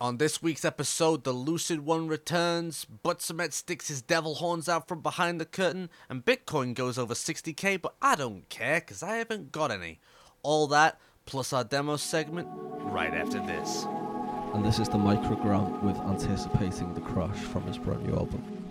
On this week's episode, the Lucid One returns, Buttsomet sticks his devil horns out from behind the curtain, and Bitcoin goes over 60k, but I don't care, because I haven't got any. All that, plus our demo segment, right after this. And this is the microgram with anticipating the crash from his brand new album.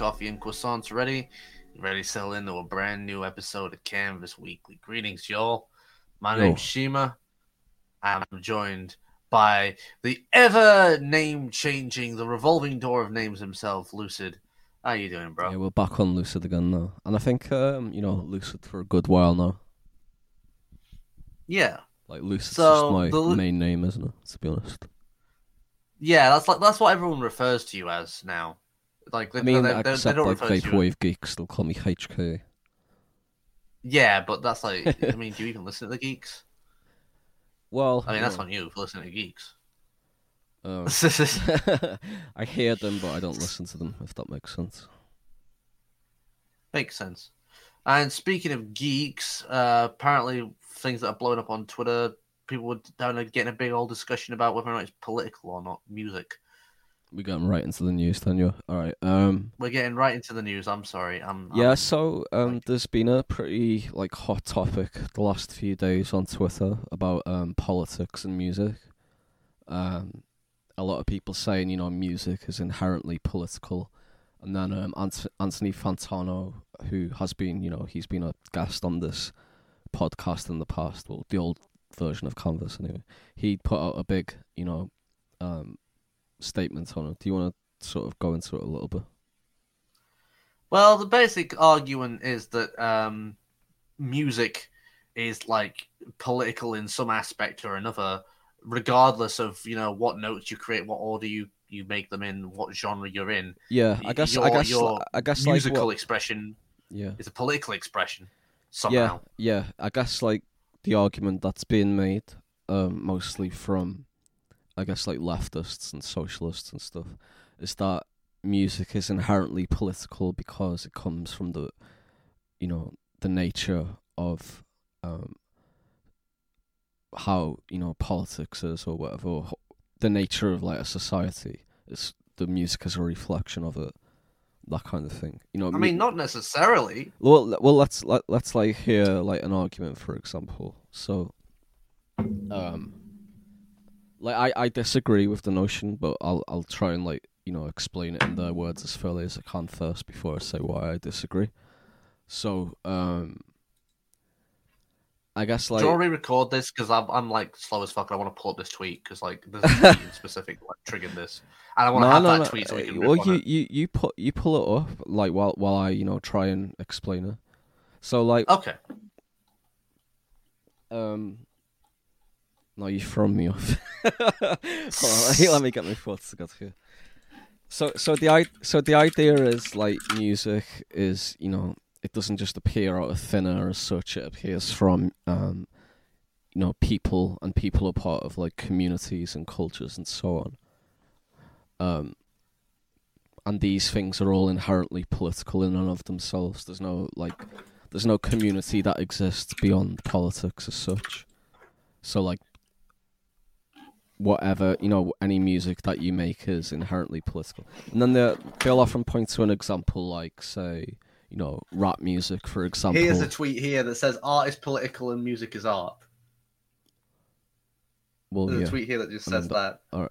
Coffee and croissants ready, ready to settle into a brand new episode of Canvas Weekly. Greetings, y'all. My Yo. name's Shima. I'm joined by the ever name changing, the revolving door of names himself, Lucid. How you doing, bro? Yeah, we're back on Lucid again now. And I think, um, you know, Lucid for a good while now. Yeah. Like, Lucid's So, just my the main name, isn't it? To be honest. Yeah, that's like that's what everyone refers to you as now. Like they, I mean, they, they, they except don't like refer to you. Vaporwave Geeks, they'll call me HK. Yeah, but that's like I mean, do you even listen to the geeks? Well, I mean, that's on you for listening to geeks. uh, I hear them, but I don't listen to them, if that makes sense. Makes sense. And speaking of geeks, uh, apparently things that are blowing up on Twitter, people were down there getting a big old discussion about whether or not it's political or not music. We got right into the news, then, yeah. Alright, um... We're getting right into the news. I'm sorry. I'm Yeah, I'm- so um, like- there's been a pretty like hot topic the last few days on Twitter about um, politics and music. Um, a lot of people saying you know music is inherently political, and then um, Ant- Anthony Fantano, who has been you know he's been a guest on this podcast in the past, well the old version of Canvas anyway. He put out a big, you know, um, statement on it. Do you want to sort of go into it a little bit? Well, the basic argument is that um, music is like political in some aspect or another, regardless of you know what notes you create, what order you you make them in, what genre you're in. Yeah, I guess I guess your I guess Musical like what, expression yeah. is a political expression Yeah, somehow. yeah. I guess like the argument that's being made, um, mostly from, I guess like leftists and socialists and stuff, is that music is inherently political because it comes from the, you know, the nature of, um, how you know politics is or whatever, or the nature of like a society. Is the music is a reflection of it, that kind of thing. You know, I mean, not necessarily. well, well, let's let, let's like hear like an argument, for example. So, um, like I, I disagree with the notion, but I'll I'll try and like you know explain it in their words as fairly as I can first before I say why I disagree. So, um, I guess Do like you want to record this? Because I'm, I'm like slow as fuck. and I want to pull up this tweet because like there's a tweet in specific like triggered this, and I want to no, have no, that no. tweet so we uh, can. well, you, you you put you pull it up like while while I you know try and explain it. So like Okay. Um. No, you thrown me off. On, let me get my thoughts together here. So, so the so the idea is like music is you know it doesn't just appear out of thin air as such. It appears from um, you know, people and people are part of like communities and cultures and so on. Um, and these things are all inherently political in and of themselves. There's no like there's no community that exists beyond politics as such. So like whatever, you know, any music that you make is inherently political. And then they they'll often point to an example like say, you know, rap music for example. Here's a tweet here that says art is political and music is art. well, There's yeah. a tweet here that just I mean, says that. All right.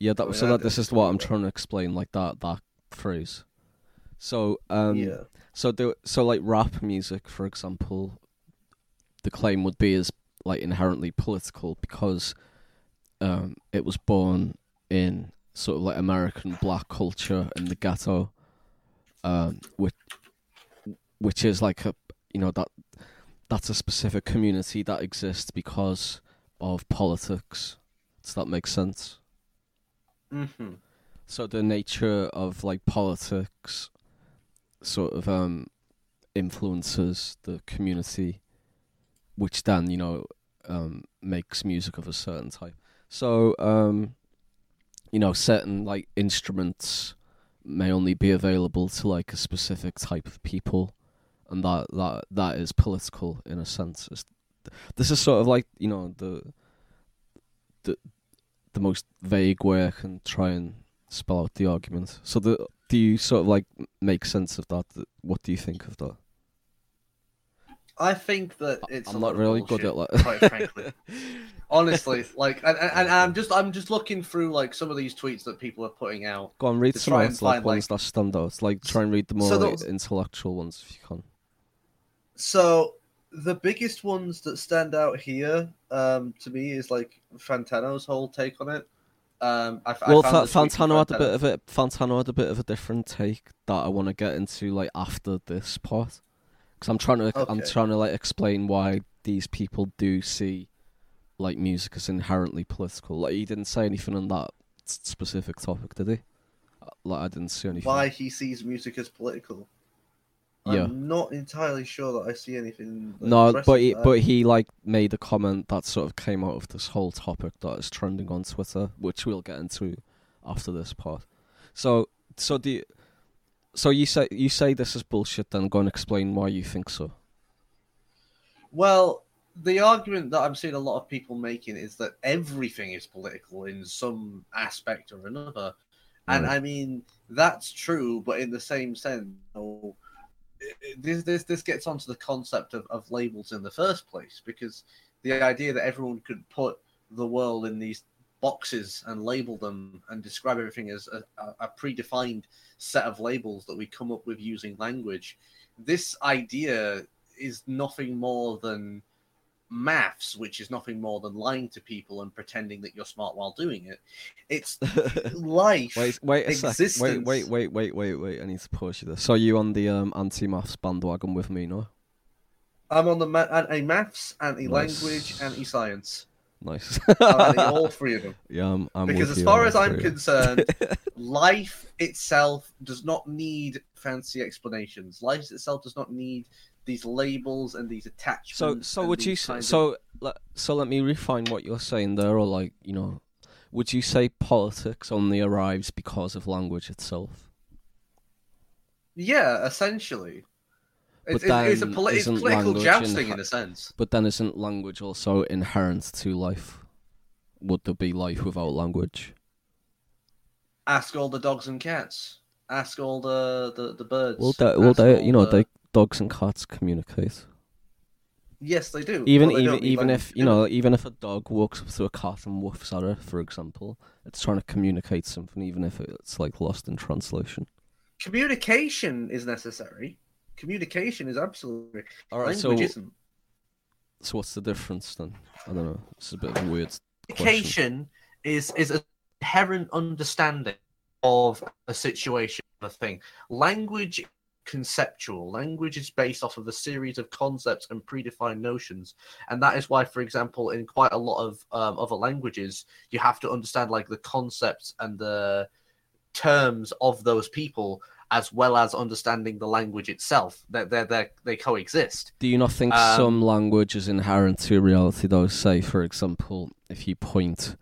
Yeah, that Oh, so yeah, that this is what I'm trying to explain, like that that phrase. So um, yeah. so the so like rap music, for example, the claim would be is like inherently political because um, it was born in sort of like American black culture in the ghetto, um, which which is like a you know that that's a specific community that exists because of politics. Does that make sense? hmm So the nature of like politics sort of um influences the community which then, you know, um makes music of a certain type. So um you know, certain like instruments may only be available to like a specific type of people and that that that is political in a sense. It's, this is sort of like, you know, the the the most vague way I can try and spell out the argument. So the do you sort of like make sense of that? What do you think of that? I think that it's. I'm a not really good bullshit, at quite like. frankly. Honestly, like, and, and, and I'm just, I'm just looking through like some of these tweets that people are putting out. Go on, read some out, and like find, ones that stand out. Like try and read the more So like, intellectual ones if you can. So the biggest ones that stand out here, um, to me, is like Fantano's whole take on it. Um, I, Well, I found Fa- this tweet from Fantano had a bit of it. Fantano had a bit of a different take that I want to get into like after this part, because I'm trying to I'm trying to like explain why these people do see like music as inherently political. Like he didn't say anything on that specific topic, did he? Uh, Like I didn't see anything. why he sees music as political. Yeah. I'm not entirely sure that I see anything. that No, but he, but he like made a comment that sort of came out of this whole topic that is trending on Twitter, which we'll get into after this part. So, so you, so you say you say this is bullshit? Then go and explain why you think so. Well, the argument that I'm seeing a lot of people making is that everything is political in some aspect or another. And Right. I mean, that's true, but in the same sense, know, this, this, this gets onto the concept of, of labels in the first place, because the idea that everyone could put the world in these boxes and label them and describe everything as a, a, a predefined set of labels that we come up with using language. This idea is nothing more than maths, which is nothing more than lying to people and pretending that you're smart while doing it. It's life. wait, wait a second. Wait, wait, wait, wait, wait, wait. I need to pause you there. So you on the um, anti-maths bandwagon with me, no? I'm on the ma- anti maths, anti Nice. language, anti science. Nice. I'm anti all three of them. yeah, I'm. I'm because as far as I'm three. concerned, life itself does not need fancy explanations. Life itself does not need these labels and these attachments. So, so would you say, kind of- so so let me refine what you're saying there, or like you know, would you say politics only arrives because of language itself? Yeah, essentially. It's, But it's, a poli- it's political language jousting in a sense. But then isn't language also inherent to life? Would there be life without language? Ask all the dogs and cats. Ask all the, the, the birds. Well, they, well, they, you know, the- they dogs and cats communicate. Yes, they do. Even they even even if you know, even if a dog walks up to a cat and woofs at it, for example, it's trying to communicate something, even if it's like lost in translation. communication is necessary. Communication is absolutely. All right, so language isn't. so what's the difference then? I don't know. It's a bit of a weird. Communication is is an inherent understanding of a situation, of a thing. Language conceptual. Language is based off of a series of concepts and predefined notions, and that is why, for example, in quite a lot of um, other languages, you have to understand like the concepts and the terms of those people, as well as understanding the language itself. That they they they coexist. Do you not think Um, some language is inherent to reality, though? Say, for example, if you point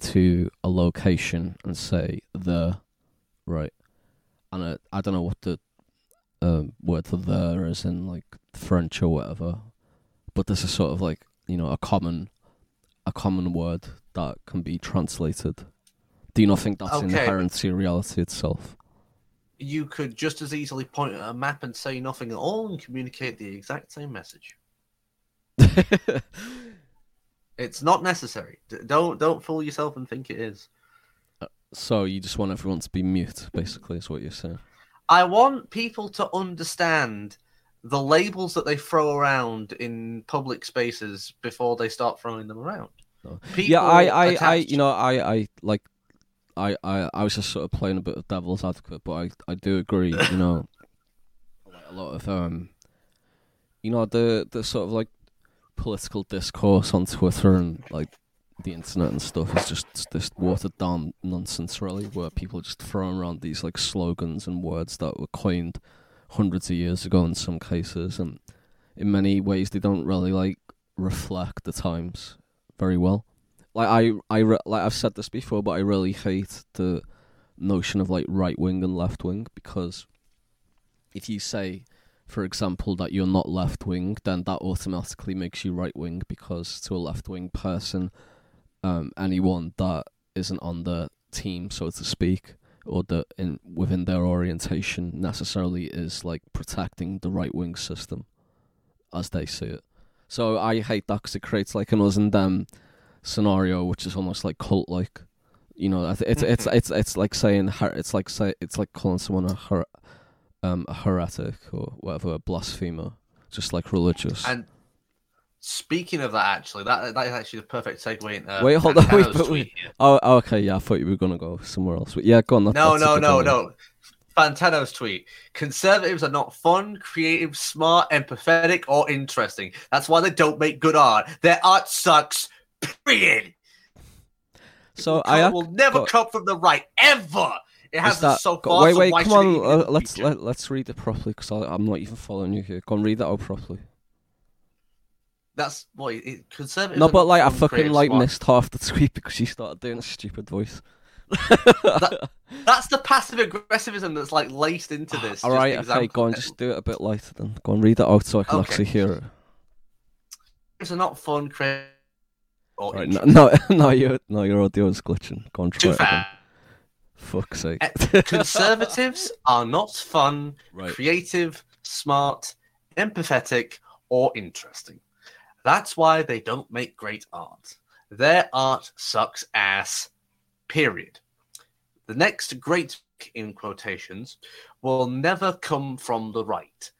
to a location and say the, right, and uh, I don't know what the um, word for there is in like French or whatever, but there's a sort of like you know a common, a common word that can be translated. Do you not think that's Okay. inherent to reality itself? You could just as easily point at a map and say nothing at all and communicate the exact same message. It's not necessary. D- don't don't fool yourself and think it is. Uh, so you just want everyone to be mute, basically, is what you're saying. I want people to understand the labels that they throw around in public spaces before they start throwing them around. Oh, no. People yeah, I, I, I, you know, I, I like, I, I, I was just sort of playing a bit of devil's advocate, but I, I do agree. You know, like a lot of um, you know, the the sort of like political discourse on Twitter and like the internet and stuff is just this watered down nonsense, really, where people just throwing around these like slogans and words that were coined hundreds of years ago in some cases, and in many ways they don't really like reflect the times very well. Like I, I re- like I've said this before, but I really hate the notion of like right wing and left wing because if you say, for example, that you're not left wing, then that automatically makes you right wing because to a left wing person, um, anyone that isn't on the team, so to speak, or that in within their orientation necessarily is like protecting the right wing system, as they see it. So I hate that because it creates like an us and them scenario, which is almost like cult like. You know, it's it's Mhm. it's it's like saying her- it's like say it's like calling someone a her- um a heretic or whatever, a blasphemer, just like religious. And speaking of that, actually, that that is actually the perfect segue into Wait, hold on, wait, but wait. oh, okay, yeah, I thought you were gonna go somewhere else. But yeah, go on. That, No, no, no, no. Fantano's tweet. Conservatives are not fun, creative, smart, empathetic, or interesting. That's why they don't make good art. Their art sucks. Period. So I will never got- come from the right ever. It has that so far. wait, wait, why come on. Uh, let's featured? let, let's read it properly because I'm not even following you here. Go and read that out properly. That's what it, conservatives. No, but like I fucking like smart. missed half the tweet because you started doing a stupid voice. That's the passive aggressivism that's like laced into this. All right, okay, go on, just do it a bit lighter then. Go and read that out so I can Okay. actually hear it. It's not fun, creative, or Right, no, no, no, your no, your audio is glitching. Go on, try Too it. Fuck's sake. Eh, Conservatives are not fun, Right. creative, smart, empathetic, or interesting. That's why they don't make great art. Their art sucks ass, period. The next great in quotations will never come from the right.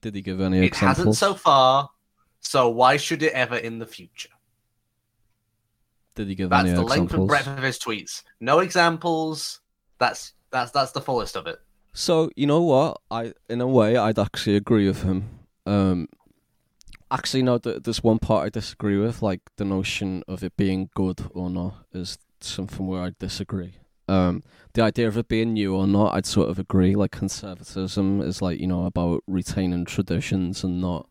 Did he give any examples? It hasn't so far. So why should it ever in the future? Did he give That's the length and breadth of his tweets. No examples. That's that's that's the fullest of it. So you know what? I in a way I'd actually agree with him. Um, actually, no. Th- there's one part I disagree with. Like the notion of it being good or not is something where I disagree. Um, the idea of it being new or not, I'd sort of agree. Like conservatism is like you know about retaining traditions and not,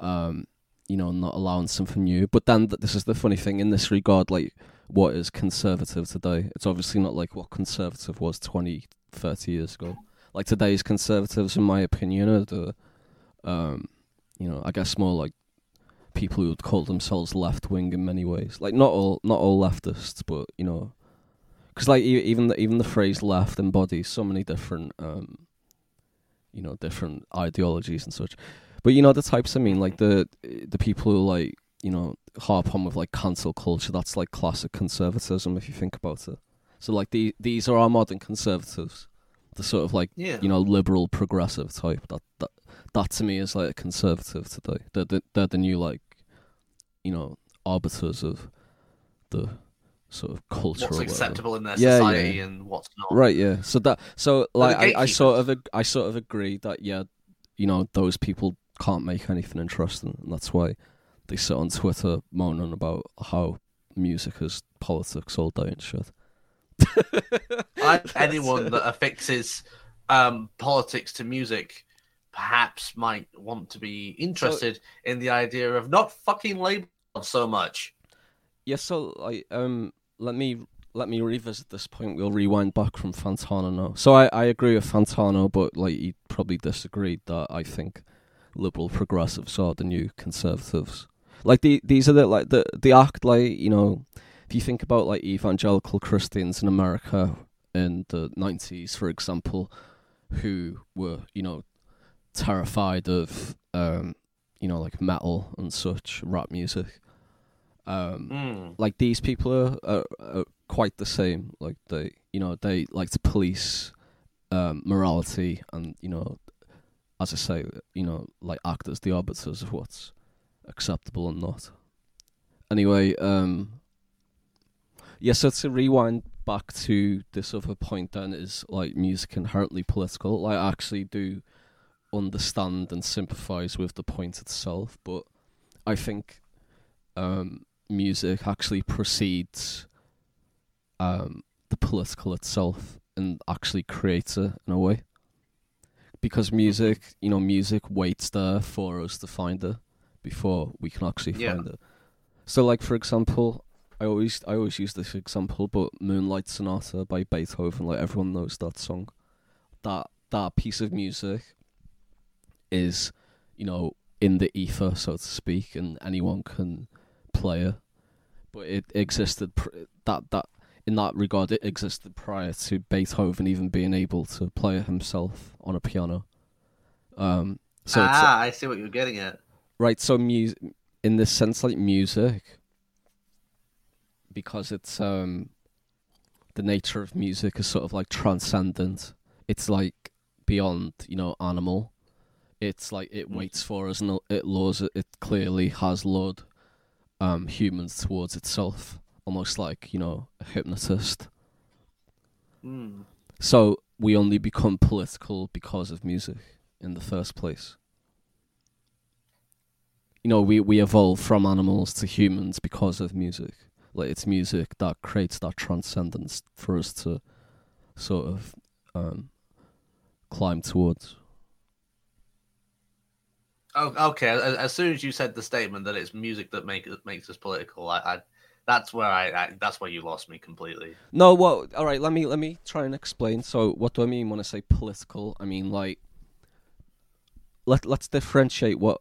um, you know, not allowing something new. But then th- this is the funny thing in this regard. Like, what is conservative today? It's obviously not like what conservative was 20, 30 years ago. Like today's conservatives, in my opinion, are the, um, you know, I guess more like people who would call themselves left wing in many ways. Like not all, not all leftists, but you know, because like even the, even the phrase left embodies so many different, um, you know, different ideologies and such. But you know the types I mean, like the the people who like you know harp on with like cancel culture. That's like classic conservatism if you think about it. So like the these are our modern conservatives, the sort of like Yeah. you know liberal progressive type. That that that to me is like a conservative today. They're the, they're the new like you know arbiters of the sort of culture. what's whatever. acceptable in their yeah, society yeah. and what's not. Right, yeah. So that so like I, I sort of ag- I sort of agree that yeah, you know, those people can't make anything interesting and that's why they sit on Twitter moaning about how music is politics all day and shit. I, anyone that affixes um, politics to music perhaps might want to be interested in the idea of not fucking label so much. Yeah, so like um let me let me revisit this point. We'll rewind back from Fantano now. So I, I agree with Fantano, but like he probably disagreed that I think liberal progressives are the new conservatives. Like the these are the like the the act like you know if you think about like evangelical Christians in America in the nineties, for example, who were you know terrified of um you know like metal and such rap music. Um, Mm. like these people are, are, are quite the same. Like they, you know, they like to police um, morality and you know, as I say, you know, like act as the arbiters of what's acceptable and not. Anyway, um, yeah. So to rewind back to this other point, then is like music inherently political. Like I actually do understand and sympathise with the point itself, but I think um, music actually precedes um, the political itself and actually creates it in a way. Because music, you know, music waits there for us to find it before we can actually Yeah. find it. So, like for example, I always I always use this example, but Moonlight Sonata by Beethoven, like everyone knows that song. That that piece of music is, you know, in the ether, so to speak, and anyone can play it. But it existed pr- that that in that regard, it existed prior to Beethoven even being able to play it himself on a piano. Um, so ah, I see what you're getting at. right, so music in this sense, like music, because it's um, the nature of music is sort of like transcendent. It's like beyond, you know, animal. It's like it Mm. waits for us and it lures it. It clearly has lured um, humans towards itself, almost like you know a hypnotist. Mm. So we only become political because of music in the first place. You know, we, we evolve from animals to humans because of music. Like it's music that creates that transcendence for us to sort of um, climb towards. Oh, okay. As, as soon as you said the statement that it's music that make, makes us political, I, I that's where I, I that's where you lost me completely. No, well, all right. Let me let me try and explain. So, what do I mean when I say political? I mean like let let's differentiate what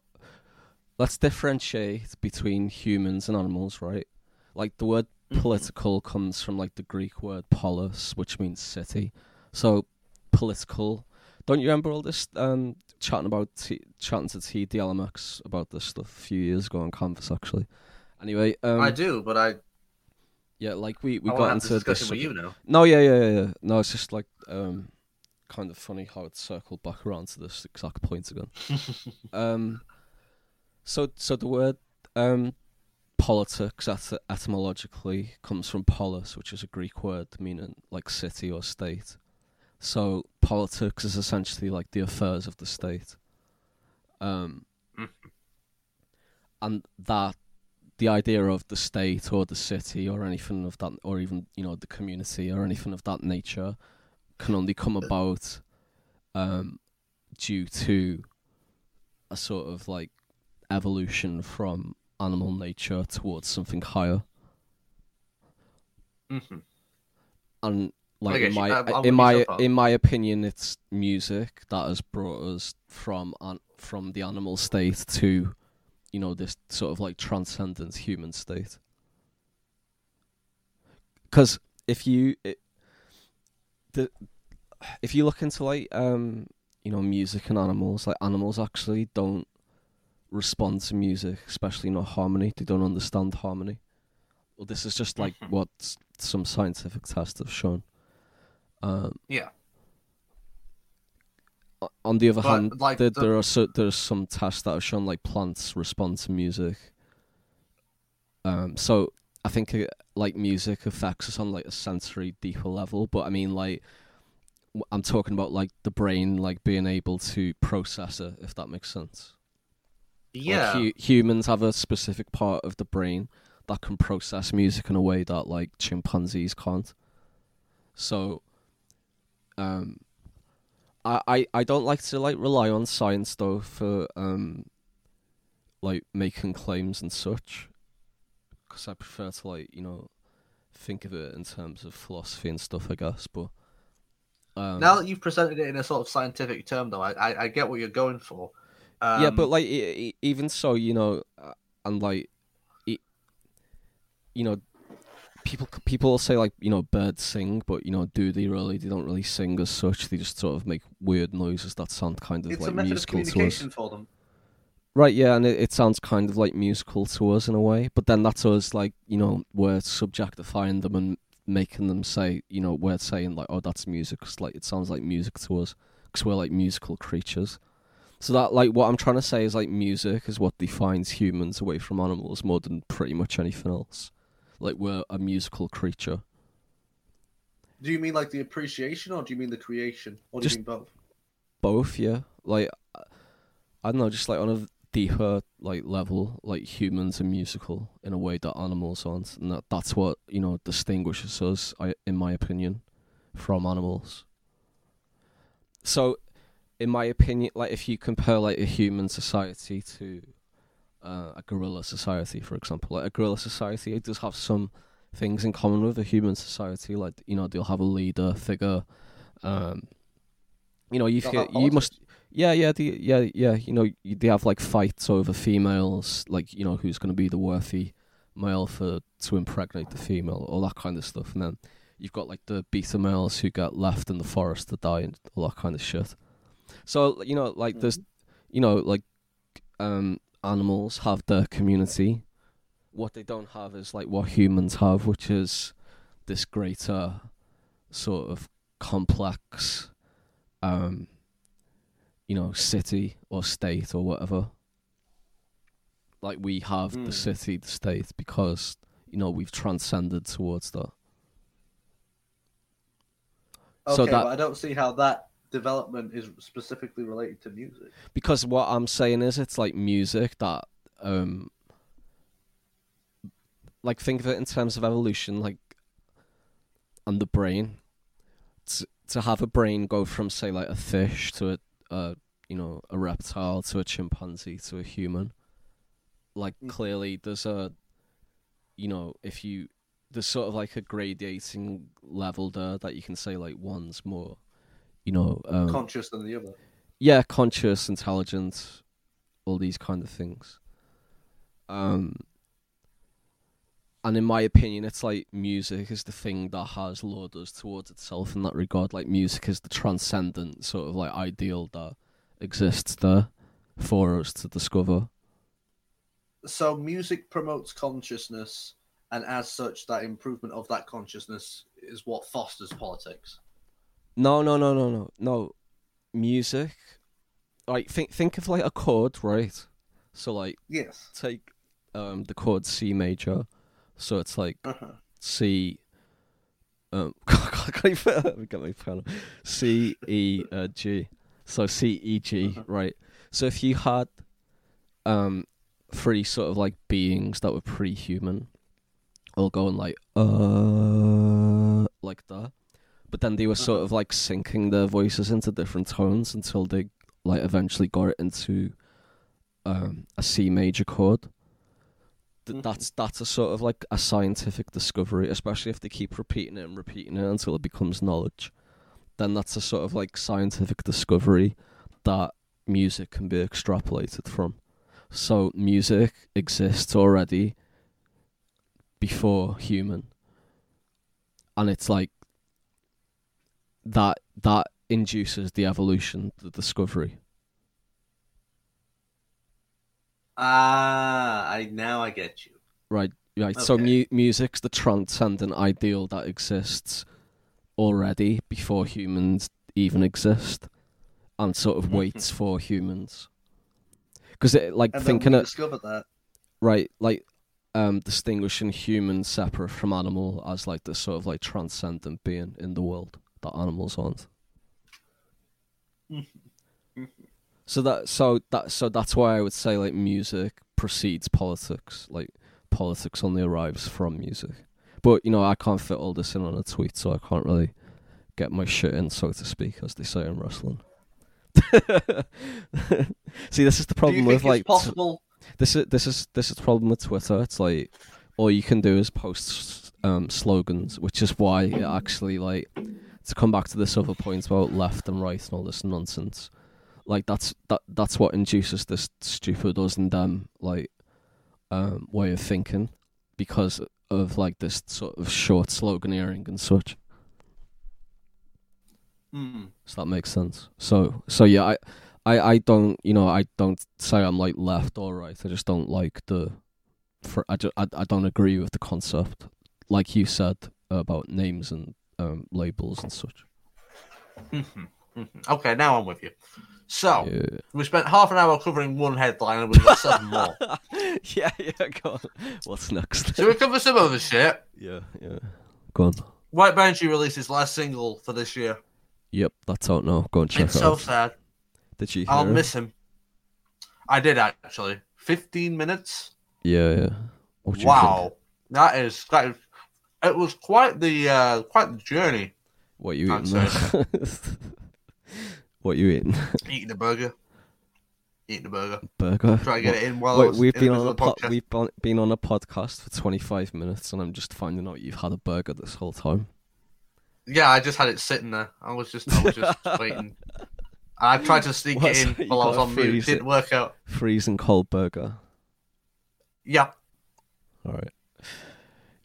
let's differentiate between humans and animals, right? Like the word Mhm. political comes from like the Greek word polis, which means city. So political. Don't you remember all this um, chatting about T- chatting to T DLMX about this stuff a few years ago on Canvas actually? Anyway, um, I do, but I, yeah, like we we I got want to have into this this discussion with you now. no, yeah, yeah, yeah, yeah. No, it's just like um, kind of funny how it circled back around to this exact point again. um, So, so the word um, politics et- etymologically comes from polis, which is a Greek word meaning like city or state. So, politics is essentially like the affairs of the state. Um, and that the idea of the state or the city or anything of that, or even you know the community or anything of that nature, can only come about um, due to a sort of like evolution from animal nature towards something higher. Mm-hmm. And like in my uh, in my you so far. in my opinion, it's music that has brought us from an, from the animal state to, you know, this sort of like transcendent human state. Because if you it, the if you look into like um you know music and animals, like animals actually don't respond to music, especially not harmony. They don't understand harmony. Well, this is just like what some scientific tests have shown. Um, Yeah. On the other But, hand, like, there, the- there are so, there's some tests that have shown like plants respond to music. Um, so I think uh, like music affects us on like a sensory deeper level, but I mean like I'm talking about like the brain like being able to process it, if that makes sense. Like, Yeah. hu- humans have a specific part of the brain that can process music in a way that like chimpanzees can't. So, um, I, I I don't like to like rely on science though for um, like making claims and such, because I prefer to like you know, think of it in terms of philosophy and stuff. I guess, but um, now that you've presented it in a sort of scientific term, though, I I, I get what you're going for. Um, yeah, but like e- e- even so, you know, uh, and like, e- you know, people people say like you know birds sing, but you know, do they really? They don't really sing as such. They just sort of make weird noises that sound kind of it's like a method of musical to us. for them. Right, yeah, and it, it sounds kind of like musical to us in a way, but then that's us like you know we're subjectifying them and making them say you know we're saying like oh that's music 'cause, like it sounds like music to us because we're like musical creatures. So that like what I'm trying to say is like music is what defines humans away from animals more than pretty much anything else. Like we're a musical creature. Do you mean like the appreciation, or do you mean the creation, or do Just- you mean both? both yeah like i don't know just like on a deeper like level like humans are musical in a way that animals aren't and that, that's what you know distinguishes us I, in my opinion from animals so in my opinion like if you compare like a human society to uh, a gorilla society for example. Like a gorilla society it does have some things in common with a human society. Like you know they'll have a leader figure um you know you feel, you must yeah yeah the, yeah yeah you know you, they have like fights over females like you know who's going to be the worthy male for to impregnate the female all that kind of stuff. And then you've got like the beta males who get left in the forest to die and all that kind of shit. So you know like there's you know like um animals have their community. What they don't have is like what humans have which is this greater sort of complex um you know city or state or whatever. Like we have the Mm. city the state because you know we've transcended towards that. Okay, So that- but I don't see how that development is specifically related to music. because what I'm saying is it's like music that um like think of it in terms of evolution like and the brain to, to have a brain go from say like a fish to a, a you know a reptile to a chimpanzee to a human like Mm. clearly there's a you know if you there's sort of like a gradating level there that you can say like one's more you know um, Conscious than the other. yeah, conscious, intelligent, all these kind of things. Um, and in my opinion, it's like music is the thing that has lured us towards itself in that regard. Like music is the transcendent sort of like ideal that exists there for us to discover. So music promotes consciousness, and as such, that improvement of that consciousness is what fosters politics. No, no, no, no, no, no. Music, like think think of like a chord, right? So like Yes. take um the chord C major, so it's like Uh-huh. C. Um, I can't even let me get my pen. C E uh, G. So C E G, Uh-huh. right? So if you had um three sort of like beings that were pre-human, all going like uh like that, but then they were sort of like syncing their voices into different tones until they like eventually got it into um a C major chord th- Mhm. that's that's a sort of like a scientific discovery, especially if they keep repeating it and repeating it until it becomes knowledge. Then that's a sort of like scientific discovery that music can be extrapolated from. So music exists already before human, and it's like that that induces the evolution, the discovery. Ah, I now I get you. Right, right. So Okay. mu- music's the transcendent ideal that exists already before humans even exist, and sort of waits for humans. Because it, like, And thinking it discovered that. right, like, um, distinguishing human separate from animal as like this sort of like transcendent being in the world that animals aren't. Mhm. So that so that so that's why I would say like music precedes politics. Like politics only arrives from music. But you know I can't fit all this in on a tweet, so I can't really get my shit in, so to speak, as they say in wrestling. See, this is the problem with it's like t- possible? this is this is this is the problem with Twitter. It's like all you can do is post um, slogans, which is why it actually like to come back to this other point about left and right and all this nonsense. Like that's that that's what induces this stupid us and them like um, way of thinking because of like this sort of short sloganeering and such. Mm. So that makes sense. So so yeah, I, I I don't you know I don't say I'm like left or right. I just don't like the, for I, ju- I, I don't agree with the concept, like you said about names and um, labels and such. Mhm, mhm. okay, now I'm with you. So Yeah. we spent half an hour covering one headline, and we've got seven more. yeah, yeah. Go on. What's next? Should we cover some other shit? yeah, yeah. Go on. White Banshee released his last single for this year. Yep, that's out now. Go and check it's it so out. sad. Did you? I'll it? miss him. I did actually. Fifteen minutes. Yeah, yeah. What do you wow, that is that is. It was quite the uh, quite the journey? What you I'd eating? what you eating? eating the burger. Eating a burger. Burger. Try to get What- it in while I Wait, was we've been on a po- podcast. we've been on a podcast for 25 minutes, and I'm just finding out you've had a burger this whole time. Yeah, I just had it sitting there. I was just, I was just waiting. I tried to sneak What's it in while I was on mute. Didn't work out. Freezing cold burger. Yeah, All right.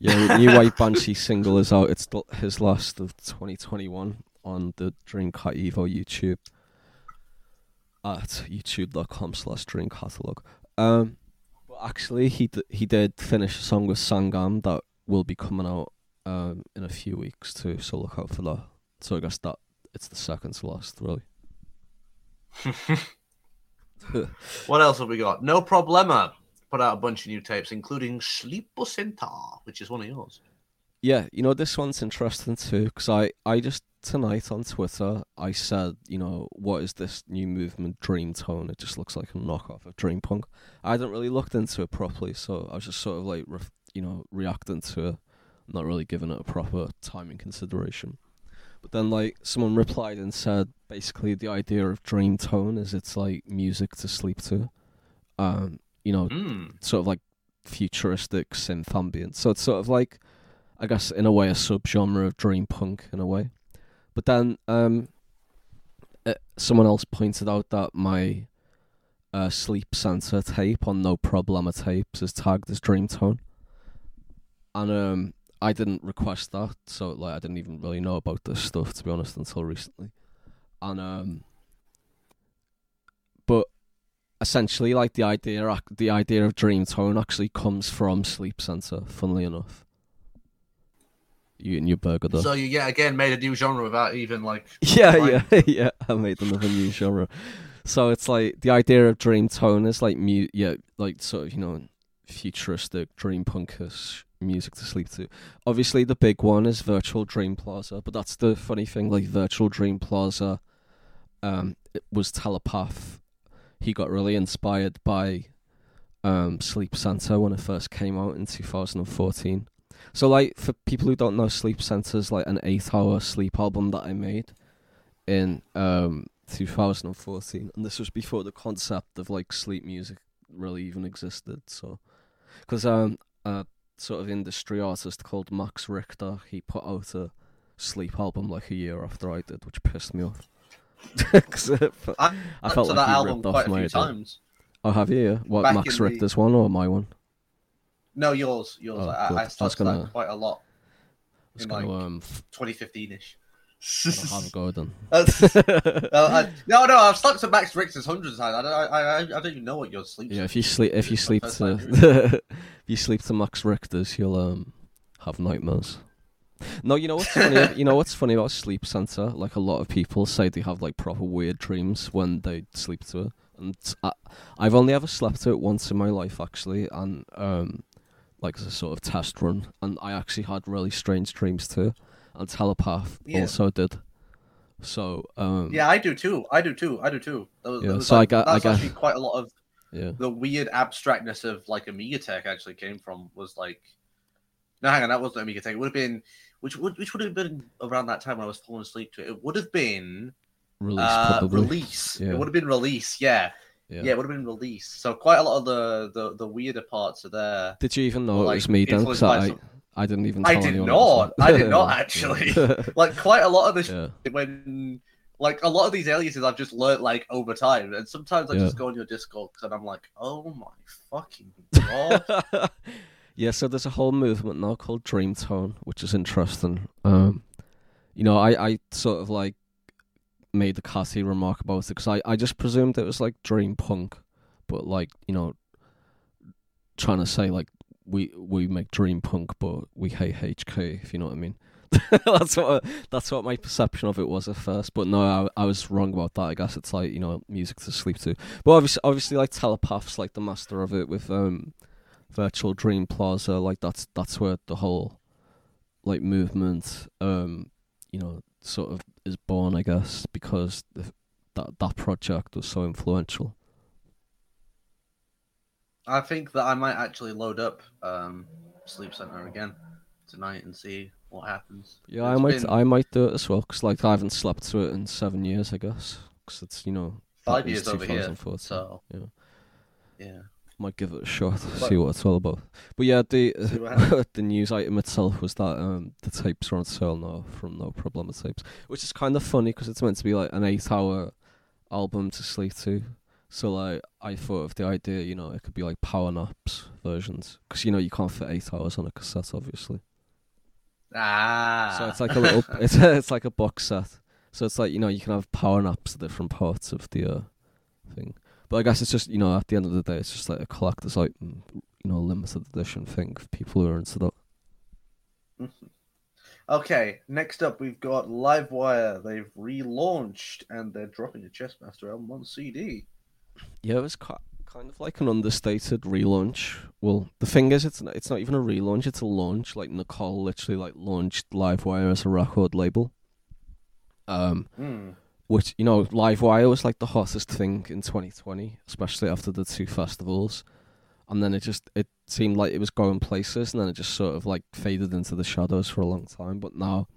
Yeah, the new White Banshee single is out. It's his last of 2021 on the Dreamcat Evo YouTube at youtube.com slash Dream Catalog. Um, but actually, he d- he did finish a song with Sangam that will be coming out um in a few weeks too. So look out for that. So I guess that it's the second to last, really. What else have we got? No Problema put out a bunch of new tapes, including Sleep Center, which is one of yours. Yeah, you know this one's interesting too because I I just tonight on Twitter I said you know what is this new movement Dream Tone? It just looks like a knockoff of Dream Punk. I hadn't really looked into it properly, so I was just sort of like you know reacting to it, not really giving it a proper time and consideration. But then like someone replied and said basically the idea of Dream Tone is it's like music to sleep to, um you know Mm. sort of like futuristic synth ambient. So it's sort of like, I guess, in a way, a subgenre of dream punk in a way. But then um, uh, someone else pointed out that my uh, Sleep Center tape on No Problema tapes is tagged as dream tone, and um, I didn't request that, so like I didn't even really know about this stuff to be honest until recently, and um, but essentially like the idea the idea of dream tone actually comes from sleep center funnily enough you and your burger though So you yet again made a new genre without even like. yeah yeah yeah i made another new genre so it's like the idea of dream tone is like mu- yeah, like sort of you know futuristic dream punkish music to sleep to. Obviously, the big one is Virtual Dream Plaza, but that's the funny thing. Like Virtual Dream Plaza, um, it was Telepath. He got really inspired by um, Sleep Center when it first came out in 2014. So, like for people who don't know, Sleep is like an eight-hour sleep album that I made in um 2014, and this was before the concept of like sleep music really even existed. So, because um a sort of industry artist called Max Richter, he put out a sleep album like a year after I did, which pissed me off. 'Cause I, I felt like that album ripped off quite a my few idea. times. Oh, have you? What Back Max in the- Richter's one or my one? No, yours, yours. Oh, I. I started gonna- that quite a lot It's in gonna like um 2015ish. I'll have a go then. Uh, I- no, no, I've stuck to Max Richter's hundreds of times. I don't, I, I, I don't even know what your sleep. Yeah, if you sleep, if you sleep to, if you sleep to Max Richter's, you'll um have nightmares. No, you know what's funny? you know what's funny about Sleep Center? Like a lot of people say they have like proper weird dreams when they sleep to it, and I, I've only ever slept to it once in my life actually, and um, like as a sort of test run, and I actually had really strange dreams too, and Telepath Yeah. also did. So um, Yeah, I do too. I do too. I do too. That was, Yeah, that was so I like, got- I got- actually quite a lot of yeah. the weird abstractness of like Amiga Tech actually came from was like no hang on that wasn't Amiga Tech it would have been which would which would have been around that time when I was falling asleep to it it would have been Release uh, release Yeah. it would have been release yeah. Yeah. yeah it would have been release so quite a lot of the the, the weirder parts are there Did you even know Like, it was me then? 'Cause influenced by I, I didn't even. I did not. I did not, actually. Like quite a lot of this yeah. when like a lot of these aliases I've just learnt like over time and sometimes I Yeah. just go on your Discord and I'm like oh my fucking god yeah, so there's a whole movement now called Dream Tone, which is interesting. Um, you know, I, I sort of like made the catty remark about it because I, I just presumed it was like dream punk, but like you know, trying to say like we we make dream punk, but we hate HK, if you know what I mean. that's what that's what my perception of it was at first, but no, I, I was wrong about that. I guess it's like you know music to sleep to, but obviously, obviously, like telepaths, like the master of it with um, virtual dream plaza, like that's that's where the whole like movement, um, you know, sort of is born, I guess, because the, that that project was so influential. I think that I might actually load up um, Sleep Center again tonight and see what happens. Yeah, I might been I might do it as well, cause like I haven't slept through it in seven years, I guess, cause it's you know five years over here, 2014. so yeah. yeah. Might give it a shot, But- see what it's all about. But yeah, the See what happens. the news item itself was that um, the tapes are on sale now from No Problem Tapes, which is kind of funny because it's meant to be like an eight-hour album to sleep to. So like, I thought of the idea, you know, it could be like power naps versions, because you know you can't fit eight hours on a cassette, obviously. Ah, So it's like a little, it's it's like a box set. So it's like you know you can have power naps at different parts of the uh, thing. But I guess it's just you know at the end of the day it's just like a collector's item, you know, limited edition thing for people who are into that. Okay, next up we've got Livewire. They've relaunched and they're dropping the Chessmaster album on CD. Yeah, it was ki- kind of like an understated relaunch. Well, the thing is, it's not, it's not even a relaunch; it's a launch. Like Nicole literally like launched Livewire as a record label. Um, Hmm. Which you know, live wire was like the hottest thing in 2020, especially after the two festivals. And then it just it seemed like it was going places, and then it just sort of like faded into the shadows for a long time. But now,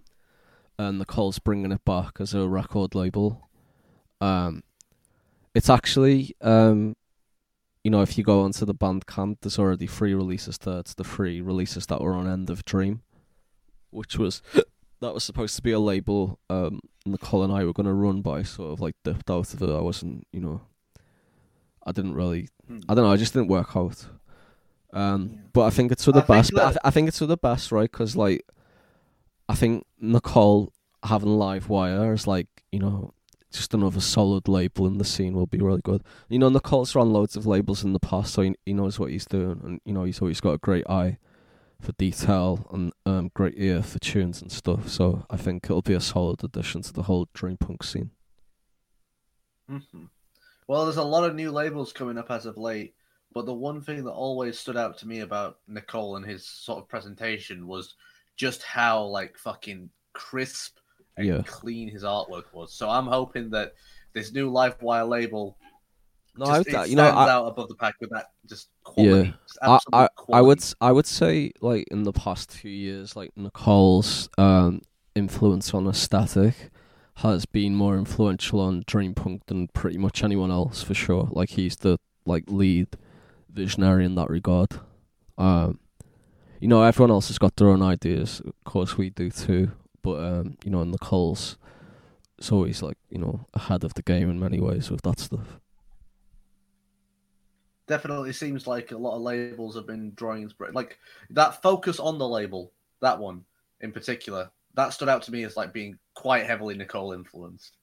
uh, Nicole's bringing it back as a record label. Um, it's actually um, you know, if you go onto the Bandcamp, there's already free releases there. It's the free releases that were on End of Dream, which was that was supposed to be a label um Nicole and I were gonna run, by sort of like dipped out of it. I wasn't, you know, I didn't really, Hmm. I don't know, I just didn't work out. Um, Yeah. but I think it's for the I think best. But I, th- I think it's for the best, right? Because like, I think Nicole having Live Wire is like, you know, just another solid label in the scene will be really good. You know, Nicole's run loads of labels in the past, so he, he knows what he's doing, and you know, he's always got a great eye for detail and um, great ear for tunes and stuff. So I think it'll be a solid addition to the whole dream punk scene. Mhm. Well, there's a lot of new labels coming up as of late, but the one thing that always stood out to me about Nicole and his sort of presentation was just how like fucking crisp and Yeah. clean his artwork was. So I'm hoping that this new Livewire label, No, just, I, it that, you know, I, out above the pack with that just quality. just I, I, I would I would say like in the past few years, like Nicole's um influence on aesthetic has been more influential on Dreampunk than pretty much anyone else for sure. Like he's the like lead visionary in that regard. Um, you know, everyone else has got their own ideas. Of course, we do too. But um, you know, Nicole's it's always like you know ahead of the game in many ways with that stuff. Definitely seems like a lot of labels have been drawing inspiration. Like that focus on the label, that one in particular, that stood out to me as like being quite heavily Nicole influenced.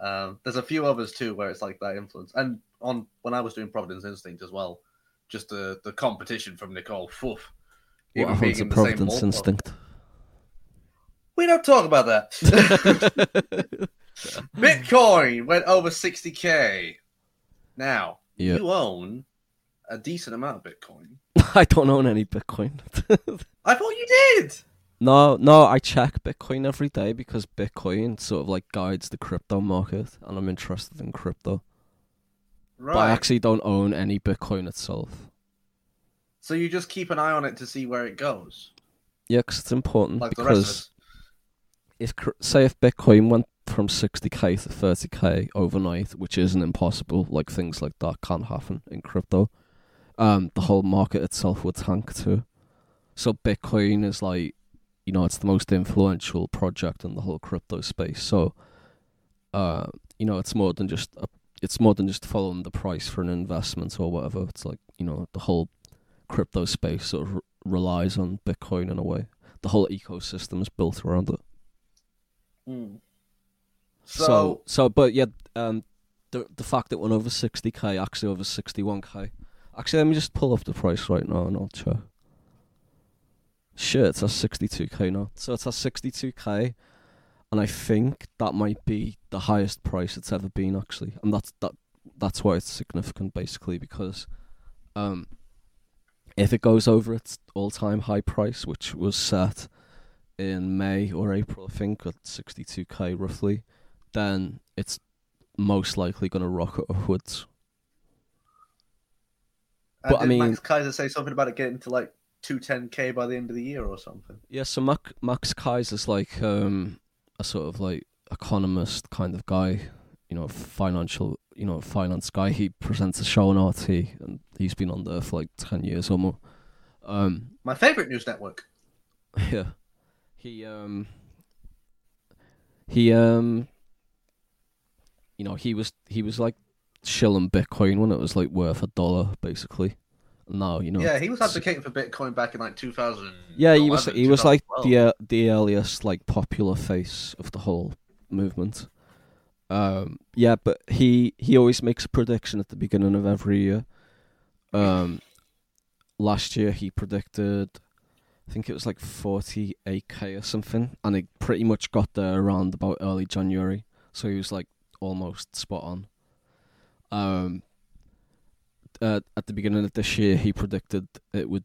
Um, there's a few others too where it's like that influence, and on when I was doing Providence Instinct as well, just the the competition from Nicole. Woof, What happens to in the same Providence. Instinct? We don't talk about that. Bitcoin went over 60k. Now Yeah. you own a decent amount of Bitcoin. I don't own any Bitcoin. I thought you did. no, no, I check Bitcoin every day because Bitcoin sort of like guides the crypto market, and I'm interested in crypto. Right. But I actually don't own any Bitcoin itself. So you just keep an eye on it to see where it goes, Yeah, 'cause it's important like the rest of because if say if Bitcoin went from 60k to 30k overnight, which isn't impossible, like things like that can't happen in crypto, um, the whole market itself would tank too. So Bitcoin is like, you know, it's the most influential project in the whole crypto space. So, uh, you know, it's more than just a, it's more than just following the price for an investment or whatever. It's like you know, the whole crypto space sort of r- relies on Bitcoin in a way. The whole ecosystem is built around it. Hmm. So, So, so, but yeah, um, the the fact that went over sixty k, actually over sixty one k. Actually, let me just pull up the price right now and I'll check. Shit, it's at sixty two k now. So it's at sixty two k, and I think that might be the highest price it's ever been actually, and that's that. That's why it's significant, basically, because, um, if it goes over its all time high price, which was set in May or April, I think, at sixty two k roughly then it's most likely going to rocket upwards. But I did mean- Max Keiser say something about it getting to like 210k by the end of the year or something? Yeah, so Mac, Max Keiser's like um, a sort of like economist kind of guy, you know, financial, you know, finance guy. He presents a show on RT, and he's been on there for like ten years or more. Um, My favorite news network. yeah, he um, he um, you know, he was he was like shilling Bitcoin when it was like worth a dollar, basically. Now you know, yeah, he was advocating for Bitcoin back in like 2000. Yeah, he was he was like the uh, the earliest like popular face of the whole movement. Um, yeah, but he he always makes a prediction at the beginning of every year. Um, last year he predicted, I think it was like forty eight k or something, and it pretty much got there around about early January. So he was like almost spot on. Um, uh, at the beginning of this year, he predicted it would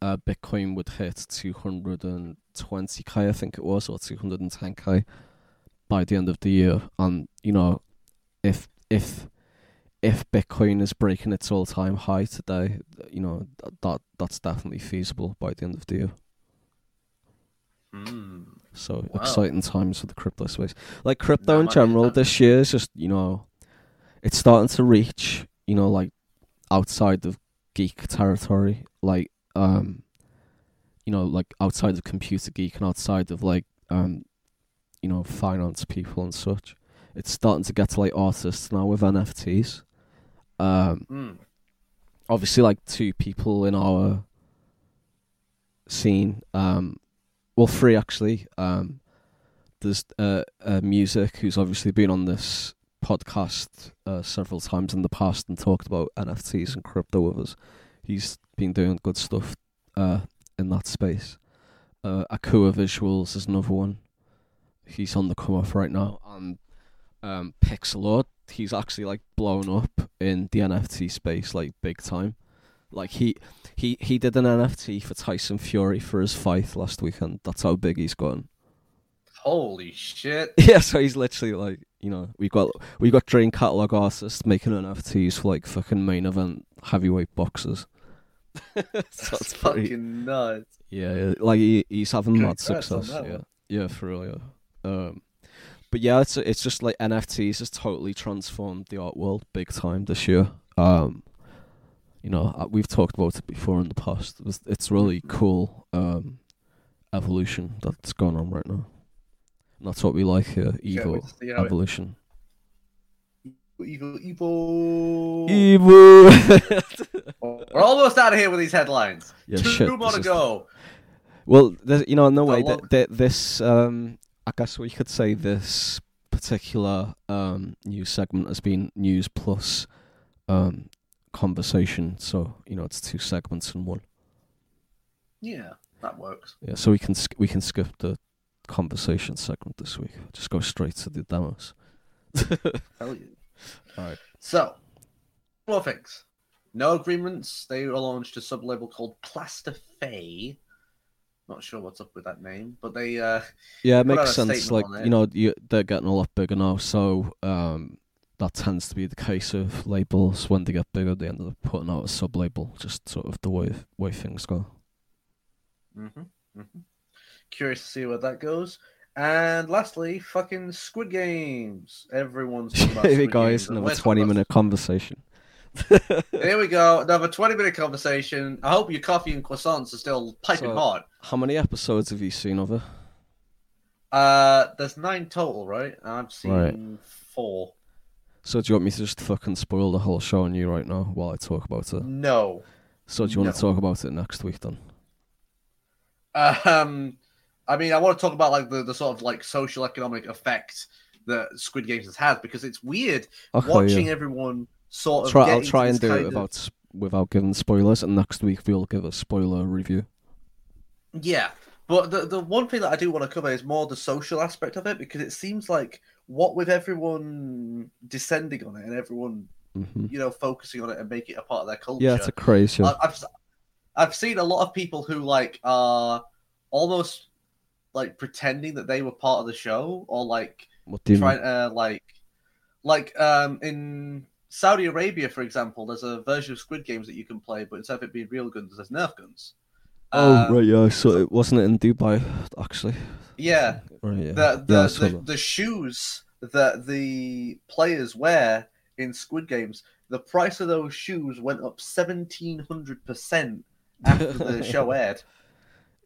uh, Bitcoin would hit 220k, I think it was, or 210k by the end of the year. And you know, if if if Bitcoin is breaking its all-time high today, you know that that's definitely feasible by the end of the year. Hmm. So Wow. exciting times for the crypto space. Like crypto That in general, this year is just you know, it's starting to reach you know like outside of geek territory, like um, you know like outside of computer geek and outside of like um, you know finance people and such. It's starting to get to like artists now with NFTs. Um, Hmm. obviously like two people in our scene um well three actually um there's uh, uh music who's obviously been on this podcast uh, several times in the past and talked about NFTs and crypto with us he's been doing good stuff uh in that space uh Akua Visuals is another one he's on the come off right now and um Pixelord he's actually like blown up in the NFT space like big time. Like he he he did an NFT for Tyson Fury for his fight last weekend. That's how big he's gotten. Holy shit! Yeah, so he's literally like, you know, we got we got Dream Catalogue artists making NFTs for like fucking main event heavyweight boxers. so That's it's pretty, fucking nuts. yeah, like he, he's having mad success. Yeah, one. yeah, for real. Yeah. Um, but yeah, it's it's just like NFTs has totally transformed the art world big time this year. Um, you know, uh, we've talked about it before in the past. It's, it's really cool um, evolution that's going on right now. And that's what we like here, Can't evil wait to see how it- evolution. Evil, evil. Evil. We're almost out of here with these headlines. yeah, Two shit. more to go. Well, you know, no way. Th- th- this, um, I guess we could say this particular um, news segment has been news plus um, conversation. So you know, it's two segments in one. Yeah, that works. Yeah, so we can sk- we can skip the conversation segment this week. Just go straight to the demos. Hell yeah. Alright. So, more things. No agreements. They launched a sub label called Plasterfay. Not sure what's up with that name, but they uh Yeah, it makes sense. Like you know, you, they're getting a lot bigger now, so um, that tends to be the case of labels. When they get bigger, they end up putting out a sub label. Just sort of the way way things go. hmm hmm Curious to see where that goes. And lastly, fucking Squid Games. Everyone's talking about Here we go. It's another we're twenty about- minute conversation. Here we go. Another twenty-minute conversation. I hope your coffee and croissants are still piping So- hot. How many episodes have you seen of it? Uh, there's nine total, right? I've seen Right. four. So do you want me to just fucking spoil the whole show on you right now while I talk about it? No. So do you want to talk about it next week then? Um, I mean, I want to talk about like the, the sort of like social economic effect that Squid Games has had because it's weird Okay, watching yeah. everyone sort of. try. I'll try and do it of- without s- without giving spoilers, and next week we'll give a spoiler review. Yeah, but the the one thing that I do want to cover is more the social aspect of it because it seems like what with everyone descending on it and everyone hmm you know focusing on it and making it a part of their culture. Yeah, it's a. I- I've I've seen a lot of people who like are almost like pretending that they were part of the show or like what do you trying to like like um in Saudi Arabia, for example, there's a version of Squid Games that you can play, but instead of it being real guns, there's Nerf guns. Oh Um, right, yeah. So it wasn't it in Dubai actually? Yeah, Right. Yeah. the the, saw the, the shoes that the players wear in Squid Games, the price of those shoes went up seventeen hundred percent after the show aired.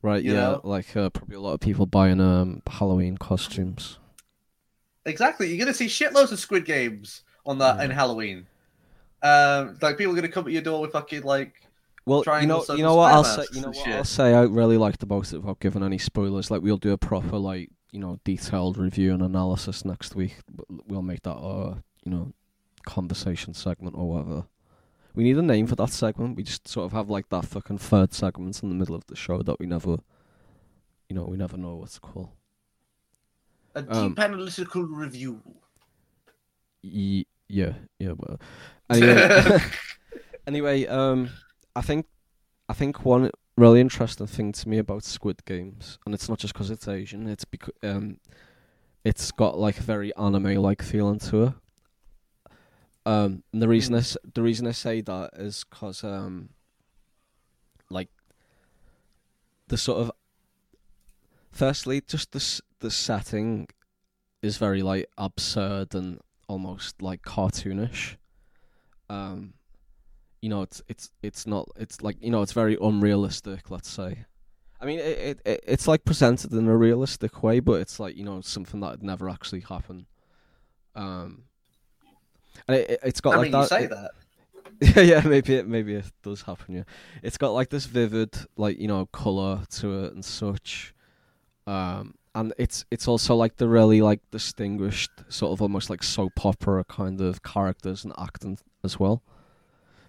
Right. you Yeah. know? Like uh, probably a lot of people buying um Halloween costumes. Exactly, you're gonna see shitloads of Squid Games on that Yeah. in Halloween. Um, like people are gonna come at your door with fucking like Well, you know, you know what I'll say. You know what shit. I'll say. I really liked about it without giving any spoilers. Like we'll do a proper, like you know, detailed review and analysis next week. We'll make that a you know, conversation segment or whatever. We need a name for that segment. We just sort of have like that fucking third segment in the middle of the show that we never, you know, we never know what to call. a deep Um, analytical review. Ye- yeah, yeah. Well, anyway, anyway, um, I think, I think one really interesting thing to me about Squid Games, and it's not just because it's Asian. It's because um, it's got like a very anime-like feeling to it. Um, and the reason Mm. I the reason I say that is because um, like the sort of firstly, just the the setting is very like absurd and almost like cartoonish. Um, you know, it's it's it's not it's like you know it's very unrealistic. Let's say, I mean, it, it, it it's like presented in a realistic way, but it's like you know something that would never actually happen. Um, and it, it's got I like mean, that. you say it- that. yeah, yeah, maybe it maybe it does happen. Yeah, it's got like this vivid, like you know, color to it and such. Um, and it's it's also like the really like distinguished, sort of almost like soap opera kind of characters and acting as well.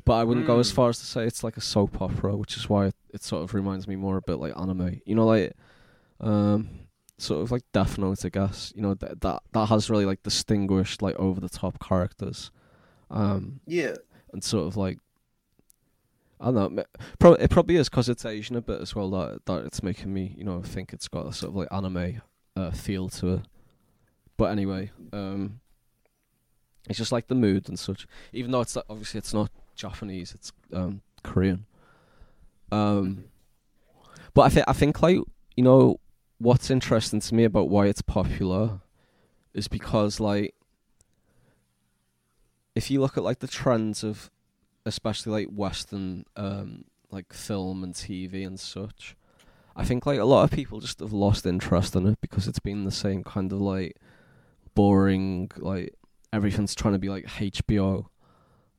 But I wouldn't go as Mm. far as to say it's like a soap opera, which is why it, it sort of reminds me more a bit like anime. You know, like um, sort of like Death Note, I guess. You know that that that has really like distinguished like over the top characters, um, Yeah, and sort of like I don't know. Pro- it probably is because it's Asian a bit as well that that it's making me you know think it's got a sort of like anime uh, feel to it. But anyway, um, it's just like the mood and such. Even though it's obviously it's not Japanese, it's um, Korean. Um, but I think I think like you know what's interesting to me about why it's popular is because like if you look at like the trends of especially like western um like film and TV and such I think like a lot of people just have lost interest in it because it's been the same kind of like boring like everything's trying to be like HBO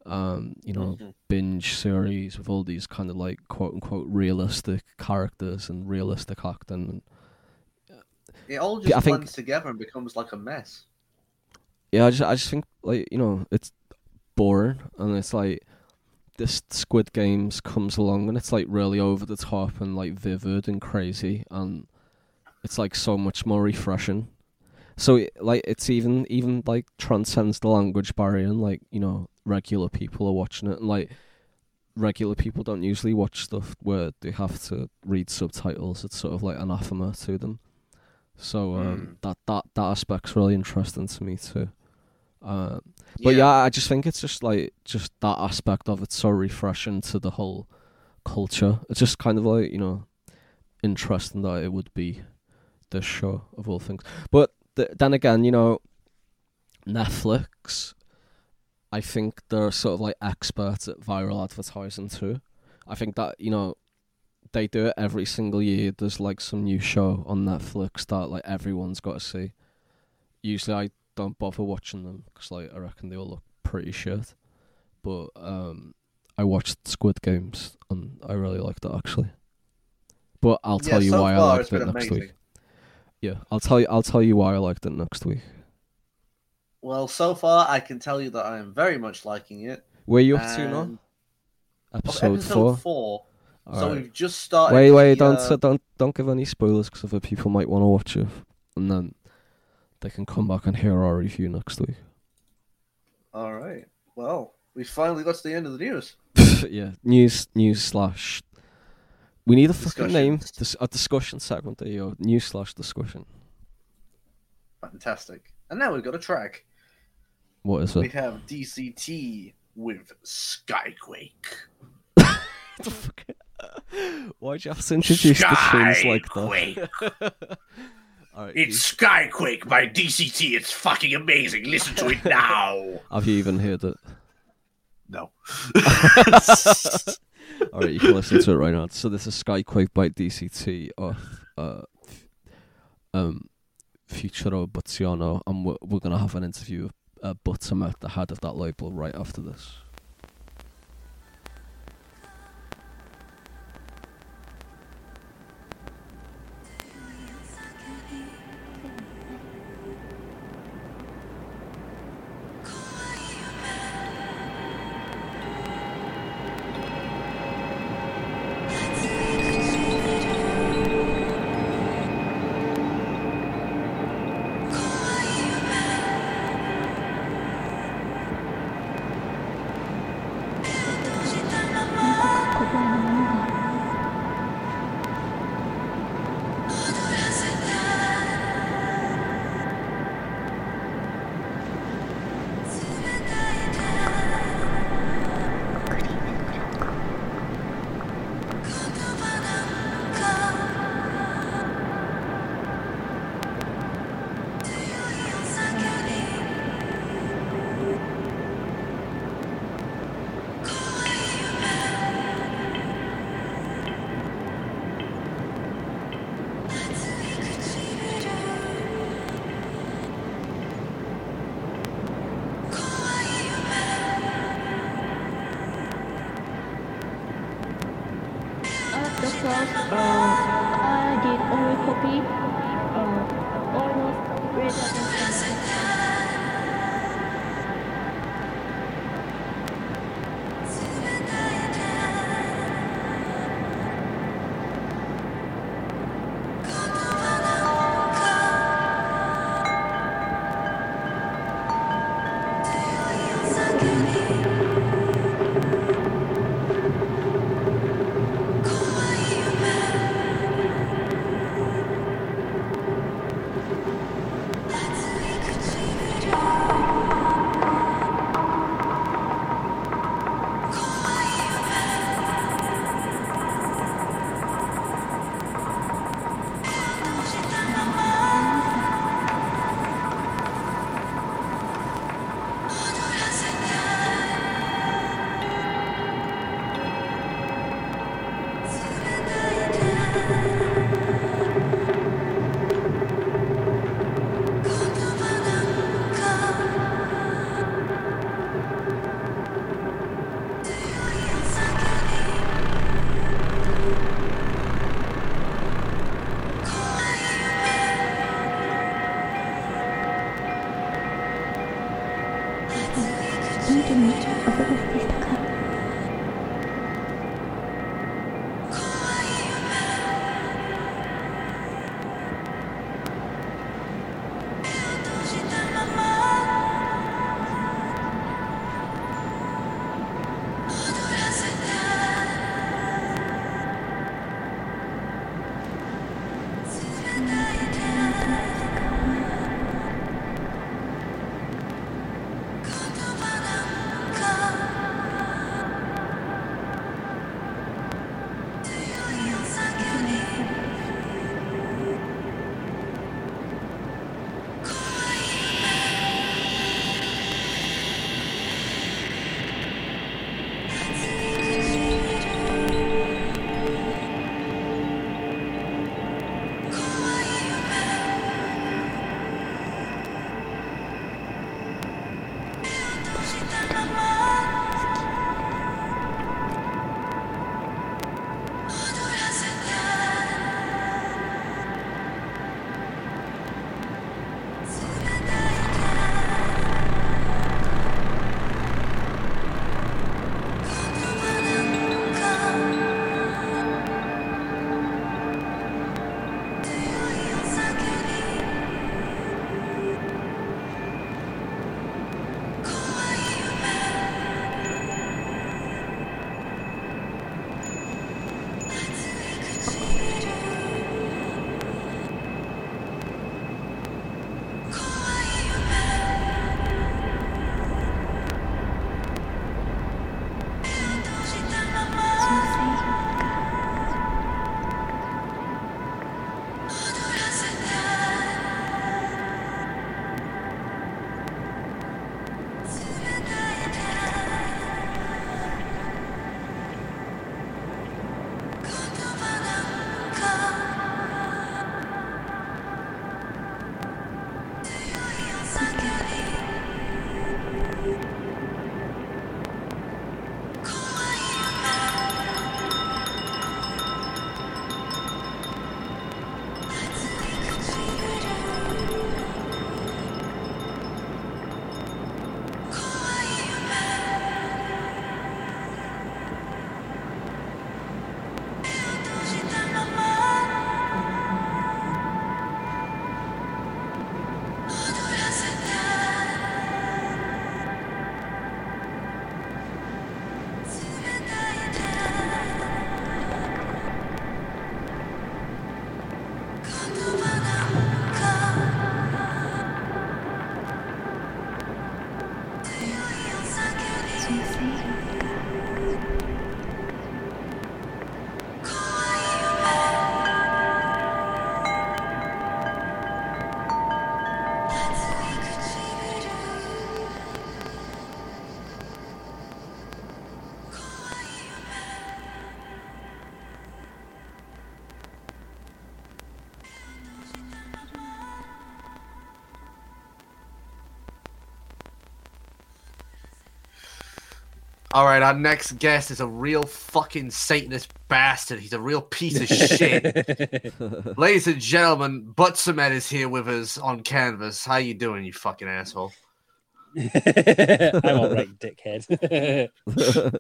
um you know Mhm. binge series with all these kind of like quote unquote realistic characters and realistic acting and it all just I think- blends together and becomes like a mess. yeah, I just I just think like you know it's boring and it's like this Squid Games comes along and it's like really over the top and like vivid and crazy and it's like so much more refreshing. So like it's even even like transcends the language barrier and like you know regular people are watching it and like regular people don't usually watch stuff where they have to read subtitles. It's sort of like anathema to them. So um, Mm. that that that aspect's really interesting to me too. Uh, but yeah. I just think it's just like just that aspect of it's so refreshing to the whole culture. It's just kind of like you know interesting that it would be this show of all things. But th- then again, you know, Netflix. I think they're sort of like experts at viral advertising too. I think that you know they do it every single year. There's like some new show on Netflix that like everyone's got to see. Usually, I don't bother watching them because like I reckon they all look pretty shit. But um, I watched Squid Games and I really liked it actually. But I'll Yeah, tell you so why I liked it next amazing. week. Yeah, I'll tell you. I'll tell you why I liked it next week. Well, so far I can tell you that I am very much liking it. Where you up to now? Episode, episode four. four. All so right. we've just started. Wait, wait! the, Don't uh, don't don't give any spoilers because other people might want to watch it, and then they can come back and hear our review next week. All right. Well, we finally got to the end of the news. yeah, news news slash. We need a fucking name. Dis- a discussion segment. There you go. News slash discussion. Fantastic. And now we've got a track. What is it? We have DCT with Skyquake. the fuck? Why'd you have to introduce the tunes like that? It's Skyquake by DCT. It's fucking amazing. Listen to it now. have you even heard it? No. Alright, you can listen to it right now. So this is Skyquake by DCT of uh, um, Futuro Buttsiano, and we're, we're gonna have an interview with uh, Buttsomet, the head of that label, right after this. Muito, muito. All right, our next guest is a real fucking Satanist bastard. He's a real piece of shit. Ladies and gentlemen, Buttsomet is here with us on canvas. How you doing, you fucking asshole? I'm all right, dickhead.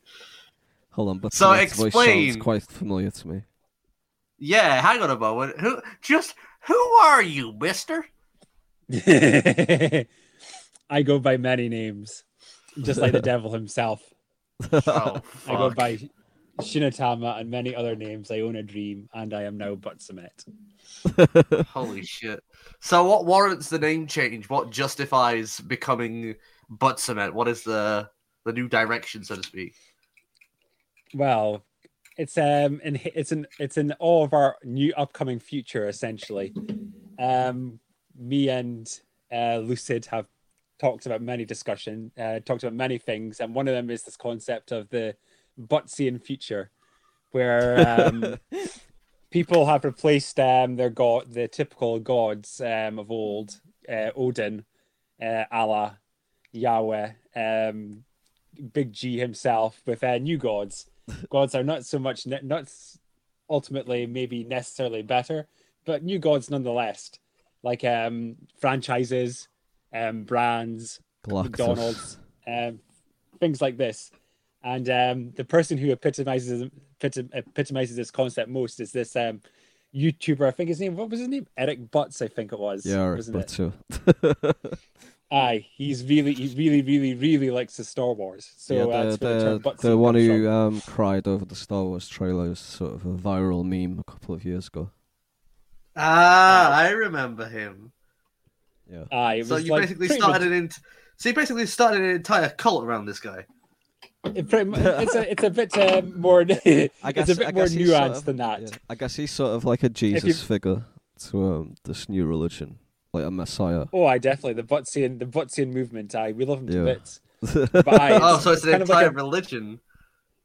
Hold on, but So Samet's voice explain. sounds quite familiar to me. Yeah, hang on a moment. Who just who are you, mister? I go by many names, just like the devil himself. Oh, I go by Shinatama and many other names. I own a dream, and I am now Buttsomet. Holy shit. So what warrants the name change? What justifies becoming Buttsomet? What is the the new direction, so to speak? Well, it's um, in, it's an it's in all of our new upcoming future. Essentially, um, me and uh, Lucid have talked about many discussion, uh, talked about many things, and one of them is this concept of the Buttsian future, where um, people have replaced um, their god, the typical gods um, of old, uh, Odin, uh, Allah, Yahweh, um, Big G himself, with uh, new gods. Gods are not so much, ne- not ultimately maybe necessarily better, but new gods nonetheless, like um, franchises, um, brands, Galactus. McDonald's, um, things like this. And um, the person who epitomizes epitom- epitomizes this concept most is this um, YouTuber. I think his name. What was his name? Eric Butts. I think it was. Yeah, right, wasn't but it? too. Aye, he's really, he really, really, really likes the Star Wars. So yeah, uh, the, that's where the term the, the one who um, cried over the Star Wars trailer is sort of a viral meme a couple of years ago. Ah, I remember him. Yeah. Aye, it So was you like basically started much- an int- so you basically started an entire cult around this guy. it pretty mu- it's a, it's a bit uh, more. I guess, it's a bit I more guess he's sort nuanced of- than that. yeah, I guess he's sort of like a Jesus you- figure to um, this new religion, like a messiah. Oh, I definitely the Buttsian, the Buttsian movement. Aye, we love him to Yeah. bits. But aye, oh, so it's an entire like a- religion.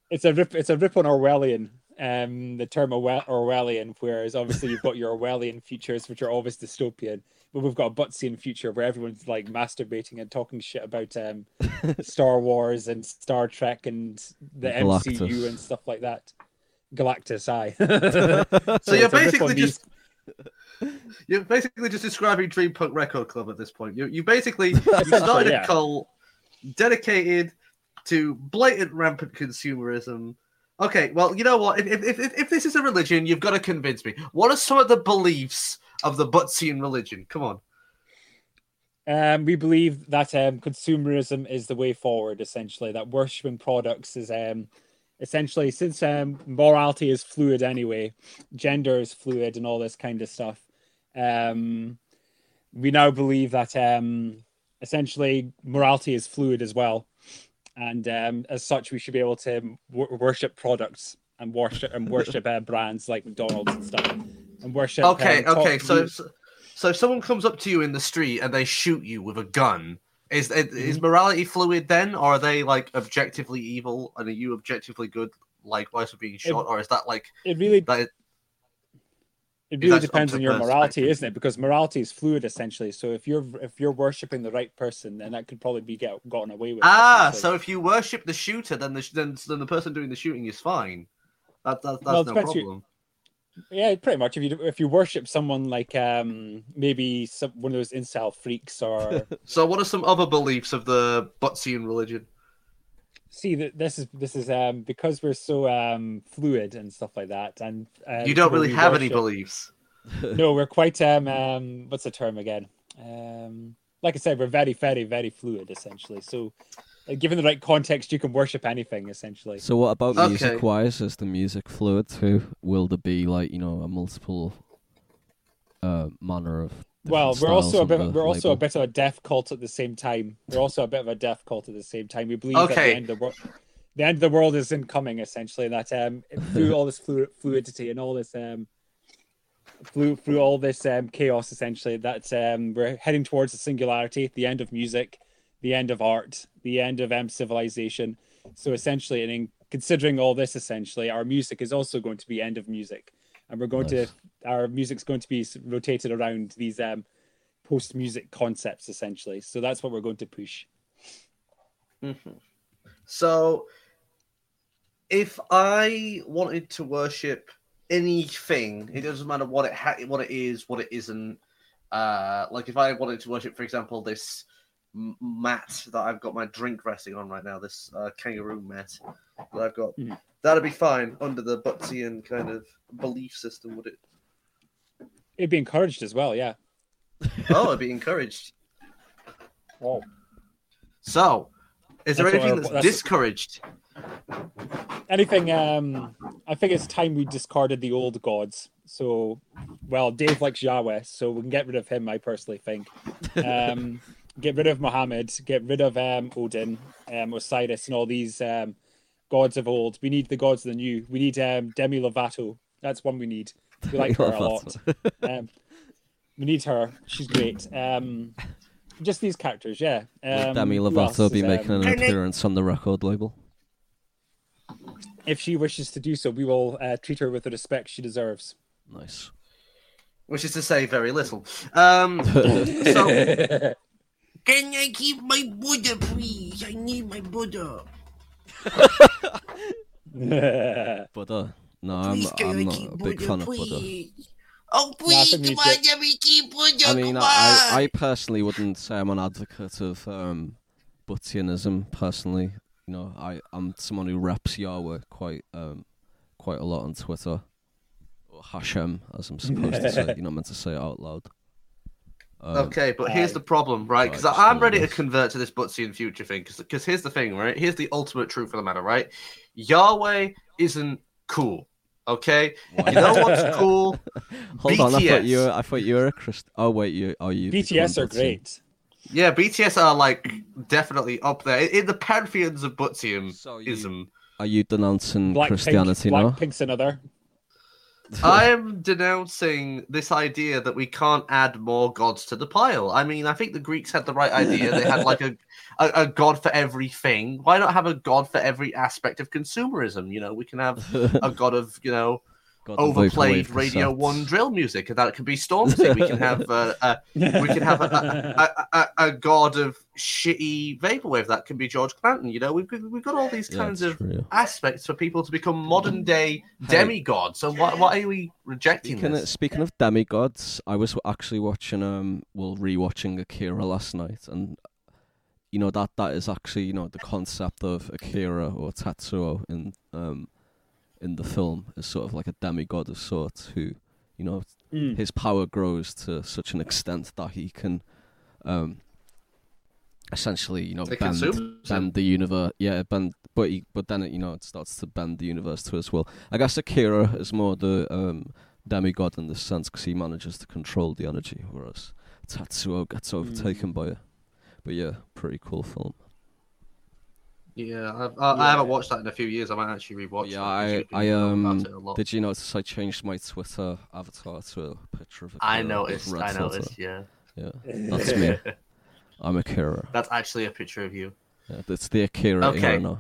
it's a rip it's a rip on Orwellian. Um, the term Orwellian, whereas obviously you've got your Orwellian futures, which are always dystopian, but we've got a Buttsian future where everyone's like masturbating and talking shit about um, Star Wars and Star Trek and the Galactus. MCU and stuff like that. Galactus, I. So you're it's a rip basically on these- just you're basically just describing Dream Punk Record Club at this point. You you basically you started yeah. a cult dedicated to blatant rampant consumerism. Okay, well, you know what? If, if, if, if this is a religion, you've got to convince me. What are some of the beliefs of the Buttsian religion? Come on. Um, we believe that um, consumerism is the way forward. Essentially, that worshipping products is um, essentially since um, morality is fluid anyway, gender is fluid, and all this kind of stuff. Um, we now believe that um, essentially morality is fluid as well, and as such, we should be able to w- worship products and worship and worship uh, brands like McDonald's and stuff, and worship. Okay, okay. So, so, so if someone comes up to you in the street and they shoot you with a gun, is Mm-hmm. is morality fluid then, or are they like objectively evil and are you objectively good, likewise for being shot, or is that like it really that? it really depends on your morality isn't it because morality is fluid essentially so if you're if you're worshiping the right person then that could probably be get, gotten away with Ah, so if you worship the shooter, then the then, then the person doing the shooting is fine. That, that that's Well, no problem. Yeah pretty much if you if you worship someone like um maybe some one of those incel freaks or So, what are some other beliefs of the Buttsian religion? see that this is this is um because we're so um fluid and stuff like that and uh, you don't really have any beliefs. no we're quite um um what's the term again um like i said we're very very very fluid essentially so uh, given the right context you can worship anything essentially So what about Okay. music wise? Is the music fluid too? Will there be like you know a multiple uh manner of? well we're also a bit we're also a bit of a deaf cult at the same time we're also a bit of a deaf cult at the same time we believe that the end of the world the end of the world is incoming essentially that um through all this flu- fluidity and all this um through through all this um chaos essentially that um we're heading towards the singularity the end of music the end of art the end of M civilization so essentially and in considering all this essentially our music is also going to be end of music and we're going Nice. to our music's going to be rotated around these um post music concepts essentially so that's what we're going to push So, if I wanted to worship anything, it doesn't matter what it ha- what it is, what it isn't. Uh, like if I wanted to worship, for example, this m- mat that I've got my drink resting on right now, this uh, kangaroo mat that I've got, Mhm. that'd be fine under the Buttsian kind of belief system, would it? It'd be encouraged as well, yeah. Oh, it'd be encouraged. Oh. So, is there That's anything that's, that's- discouraged? Anything um I think it's time we discarded the old gods. So well, Dave likes Yahweh, so we can get rid of him, I personally think. Um get rid of Muhammad, get rid of um Odin, um Osiris and all these um gods of old. We need the gods of the new. We need um Demi Lovato. That's one we need. We like her a lot. Um, we need her. She's great. Um, just these characters, yeah. Will Um, Demi Lovato else be is, making um, an appearance on the record label? If she wishes to do so, we will uh, treat her with the respect she deserves. Nice. Which is to say, very little. Um, so, Can I keep my Buddha, please? I need my Buddha. Buddha. No, I'm, Please, can I'm I not keep a big Buddha, fan of Buddha. Oh, I please, think we come on, should- let me keep Buddha. I mean, come I, on. I personally wouldn't say I'm an advocate of um, Buttsianism. Personally, you know, I I'm someone who reps Yahweh quite um quite a lot on Twitter, or Hashem, as I'm supposed to say. You're not meant to say it out loud. Um, okay, but here's Aye. the problem, right? Because Right, I'm do ready to convert to this Buttsian future thing. Because here's the thing, right? Here's the ultimate truth of the matter, right? Yahweh isn't cool. Okay, why- you know what's cool? Hold on, I thought you were, I thought you were a Christ. Oh wait, you are you? BTS are great. Yeah, BTS are like definitely up there in the pantheons of Buttsianism. So you, are you denouncing Blackpink, Christianity now? Blackpink's another. I am denouncing this idea that we can't add more gods to the pile. I mean, I think the Greeks had the right idea. They had like a, a, a god for everything. Why not have a god for every aspect of consumerism? You know, we can have a god of, you know, God, overplayed Radio. One drill music, and that could be Stormzy. We can have uh, a, we can have a, a, a, a god of shitty vaporwave. That can be George Clanton. You know, we've got, we've got all these kinds it's of aspects for people to become modern day demigods. So why, why are we rejecting Speaking of, this? speaking of demigods, I was actually watching um well rewatching Akira last night and you know that that is actually, you know, the concept of Akira or Tetsuo in um in the film is sort of like a demigod of sorts who, you know, Mm. his power grows to such an extent that he can um essentially, you know, It bend consumes bend the universe. Yeah, bend, but he, but then it, you know it starts to bend the universe to his will. I guess Akira is more the um, demigod in this sense because he manages to control the energy, whereas Tetsuo gets overtaken by it. But yeah, pretty cool film. Yeah, I've, I, I haven't watched that in a few years. I might actually rewatch. yeah, that, I, I um, about it a lot. did you notice I changed my Twitter avatar to a picture of Akira I with noticed. red I filter? noticed. Yeah, Yeah, that's me. I'm Akira. That's actually a picture of you. Yeah, it's the Akira Okay. era now.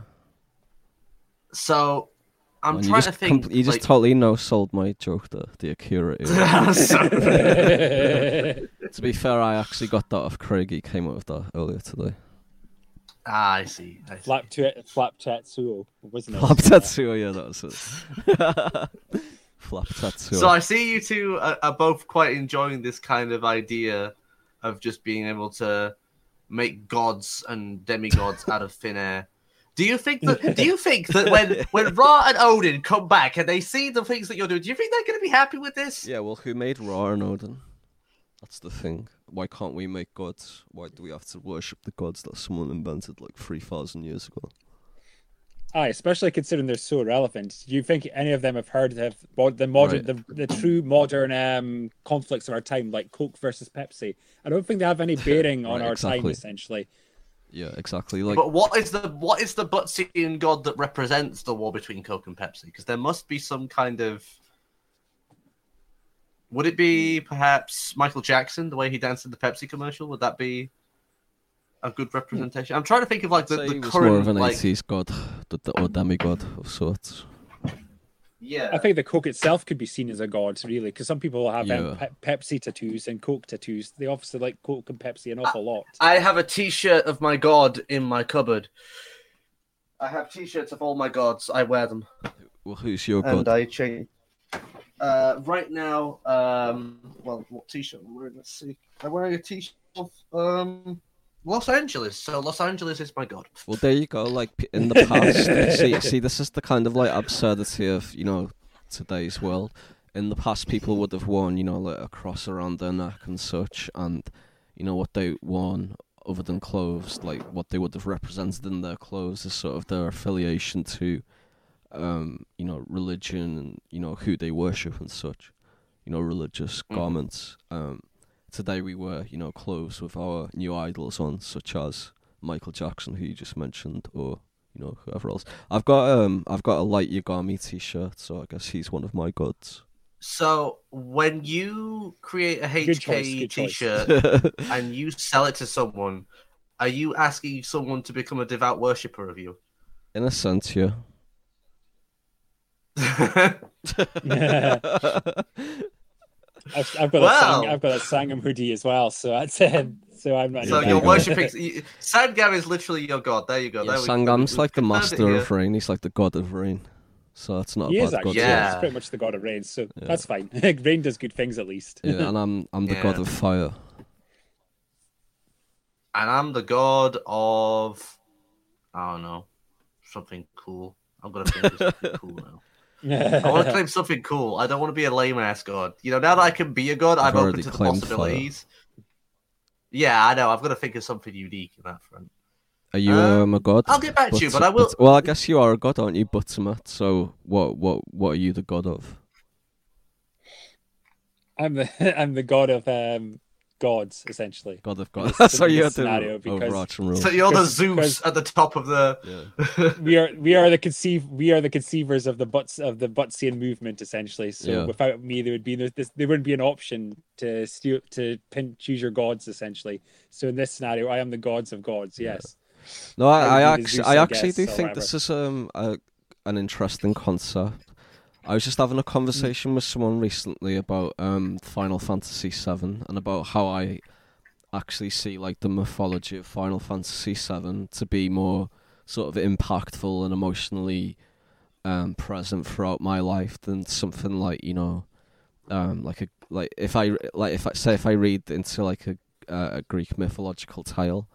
So I'm And trying to think. com- you just totally no sold my joke there. The Akira to be fair, I actually got that off Craig. He came up with that earlier today. Ah, I see. I see. Flap to flap Tetsuo, wasn't it? Flap Tetsuo, yeah, that was it. Flap Tetsuo. So I see you two are, are both quite enjoying this kind of idea of just being able to make gods and demigods out of thin air. Do you think that? Do you think that when when Ra and Odin come back and they see the things that you're doing, do you think they're going to be happy with this? Yeah, well, who made Ra and Odin? That's the thing. Why can't we make gods? Why do we have to worship the gods that someone invented like 3,000 years ago? Aye, especially considering they're so relevant. Do you think any of them have heard of the modern, the, the true modern um, conflicts of our time, like Coke versus Pepsi? I don't think they have any bearing on Right, our time. Essentially, Yeah, exactly. Like, but what is the what is the Buttsian god that represents the war between Coke and Pepsi? Because there must be some kind of. Would it be perhaps Michael Jackson, the way he danced in the Pepsi commercial? Would that be a good representation? I'm trying to think of like the, the current more of an like 80s god, the, the, or demigod of sorts. yeah. I think the Coke itself could be seen as a god, really, because some people have Yeah. um, Pe- Pepsi tattoos and Coke tattoos. They obviously like Coke and Pepsi an awful lot. I have a T-shirt of my god in my cupboard. I have T-shirts of all my gods. I wear them, Well, who's your and god? I change. Uh, right now, um, well, what T-shirt I'm wearing? Let's see. I'm wearing a T-shirt of um, Los Angeles. So Los Angeles is my god. Well, there you go. Like in the past, see, see, this is the kind of like absurdity of you know today's world. In the past, people would have worn you know like a cross around their neck and such, and you know what they worn other than clothes, like what they would have represented in their clothes is sort of their affiliation to, um, you know, religion and you know who they worship and such, you know, religious Mhm. garments. Um, today we wear you know clothes with our new idols on, such as Michael Jackson, who you just mentioned, or you know whoever else. I've got um I've got a light Yagami T-shirt, so I guess he's one of my gods. So when you create a HK. T-shirt and you sell it to someone, are you asking someone to become a devout worshipper of you? In a sense, yeah. I've, I've got Wow. a Sang, I've got a Sangam hoodie as well, so that's um, so I'm not. so there you're worshipping. you- Sangam is literally your god. There you go. yeah there we- Sangam's we- like the we've confirmed it master of rain. He's like the god of rain. So that's not He a is bad actually. god. Yeah. Yeah. He's pretty much the god of rain, so Yeah. that's fine. rain does good things at least. Yeah, and I'm I'm the god of fire. And I'm the god of. I don't know. Something cool. I'm gonna think of something cool now. I want to claim something cool. I don't want to be a lame ass god. You know, now that I can be a god, I've I'm open to the claimed possibilities. Yeah, I know. I've got to think of something unique in that front. Are you Um, um, a god? I'll get back to you, But- but I will. well, I guess you are a god, aren't you, Buttsomet? So what what what are you the god of? I'm the I'm the god of um, gods essentially. God of gods. This- so you're this the scenario, because- overarching rule. So you're the Zeus at the top of the. Yeah. We are we are the conceive we are the conceivers of the butts of the Buttsian movement essentially. So Yeah. without me, there would be there, this, there wouldn't be an option to steal to pin, choose your gods essentially. So in this scenario, I am the gods of gods. Yeah. Yes. No, I, I Maybe the actually, Zeus, I I actually guess, do or think this is um a, an interesting concept. I was just having a conversation with someone recently about um Final Fantasy VII and about how I actually see like the mythology of Final Fantasy VII to be more sort of impactful and emotionally um present throughout my life than something like you know um like a like if I like if I say if I read into like a uh, a Greek mythological tale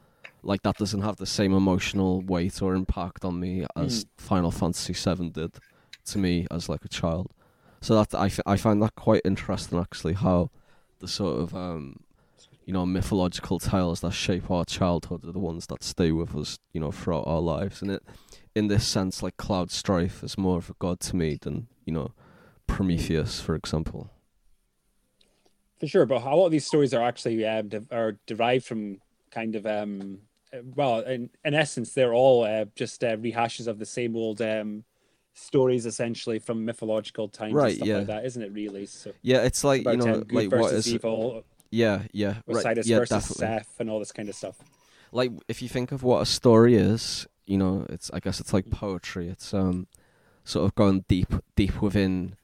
like that doesn't have the same emotional weight or impact on me as Final Fantasy VII did to me as like a child. So that I, f- I find that quite interesting actually how the sort of um you know mythological tales that shape our childhood are the ones that stay with us you know throughout our lives and it in this sense like Cloud Strife is more of a god to me than you know Prometheus for example. For sure, but a lot of these stories are actually um, de- are derived from kind of um, uh, well, in, in essence, they're all uh, just uh, rehashes of the same old um, stories, essentially from mythological times Right, and stuff yeah. like that, isn't it? Really, so Yeah, it's like you know good like what is evil, yeah yeah right yeah versus definitely. Seth, and all this kind of stuff. like if you think of what a story is, you know, it's I guess it's like poetry. It's um sort of going deep deep within,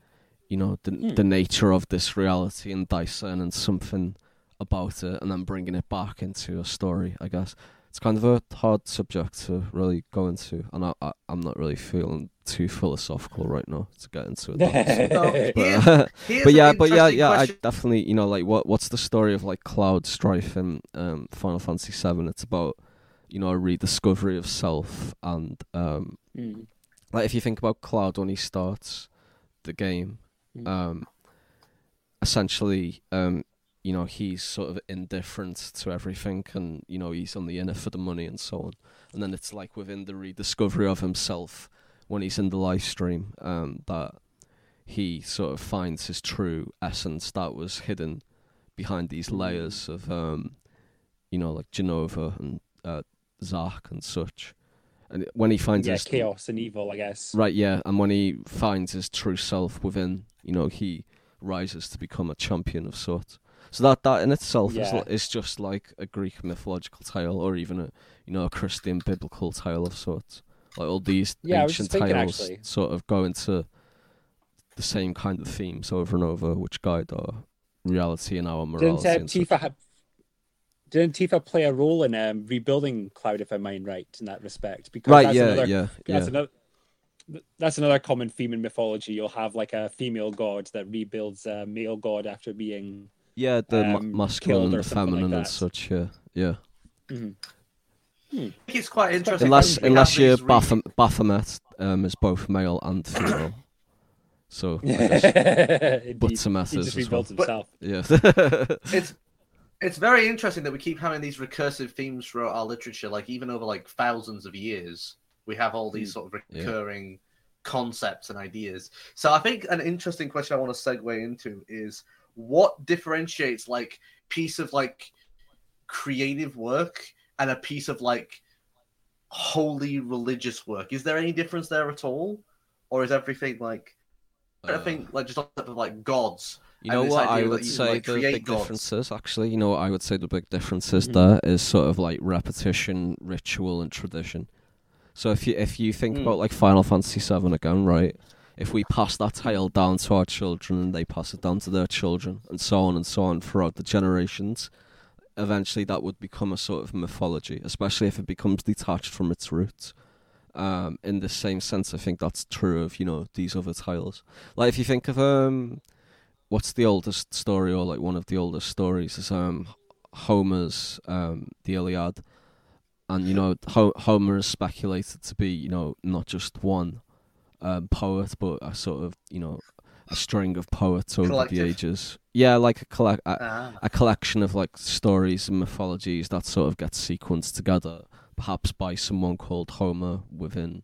you know, the Hmm. the nature of this reality and discerning something about it and then bringing it back into a story, I guess. It's kind of a hard subject to really go into and I, I I'm not really feeling too philosophical right now to get into it. So, But, uh, but yeah, but yeah, interesting yeah. I definitely, you know, like what what's the story of like Cloud Strife in um, Final Fantasy VII? It's about you know a rediscovery of self and um, Mm. like if you think about Cloud when he starts the game, Mm. um, essentially, um, you know, he's sort of indifferent to everything, and you know, he's only in it for the money and so on. And then it's like within the rediscovery of himself when he's in the Lifestream, um, that he sort of finds his true essence that was hidden behind these layers of, um, you know, like Jenova and uh, Zack and such. And when he finds yeah, his chaos and evil, I guess. Right, yeah, and when he finds his true self within, you know, he rises to become a champion of sorts. So that that in itself is Yeah. li- is just like a Greek mythological tale, or even a you know a Christian biblical tale of sorts. Like all these Yeah, ancient thinking, tales actually. sort of go into the same kind of themes over and over, which guide our reality and our Didn't morality. uh, and. Tifa have didn't Tifa play a role in um, rebuilding Cloud, if I mind right, in that respect? Because Right, that's yeah, another, yeah, That's yeah. another. That's another common theme in mythology. You'll have like a female god that rebuilds a male god after being. Yeah, the ma- um, masculine and the something like feminine and such. Yeah, yeah. Mhm. I think it's quite interesting. Unless that unless have you're these re- Baphomet, Baphomet um, is both male and female. So I guess Indeed. Buttsomet is just as well. rebuilt himself. Yeah. it's it's very interesting that we keep having these recursive themes throughout our literature like even over like thousands of years we have all these sort of Yeah. recurring concepts and ideas so i think an interesting question i want to segue into is what differentiates like piece of like creative work and a piece of like holy religious work is there any difference there at all or is everything like Uh, think like just of like gods You know what I idea that would you, say like, the big gods. difference is actually, you know what I would say the big difference is Mhm. there is sort of like repetition, ritual and tradition. So if you if you think Mm. about like Final Fantasy VII again, right? If we pass that tale down to our children and they pass it down to their children and so on and so on throughout the generations, eventually that would become a sort of mythology, especially if it becomes detached from its roots. Um, in the same sense, I think that's true of you know these other tales. Like if you think of um, what's the oldest story or like one of the oldest stories is um Homer's um the Iliad, and you know Ho- Homer is speculated to be you know not just one um poet but a sort of you know a string of poets over Collective. the ages. Yeah, like a collect a, ah. a collection of like stories and mythologies that sort of get sequenced together, perhaps by someone called Homer within,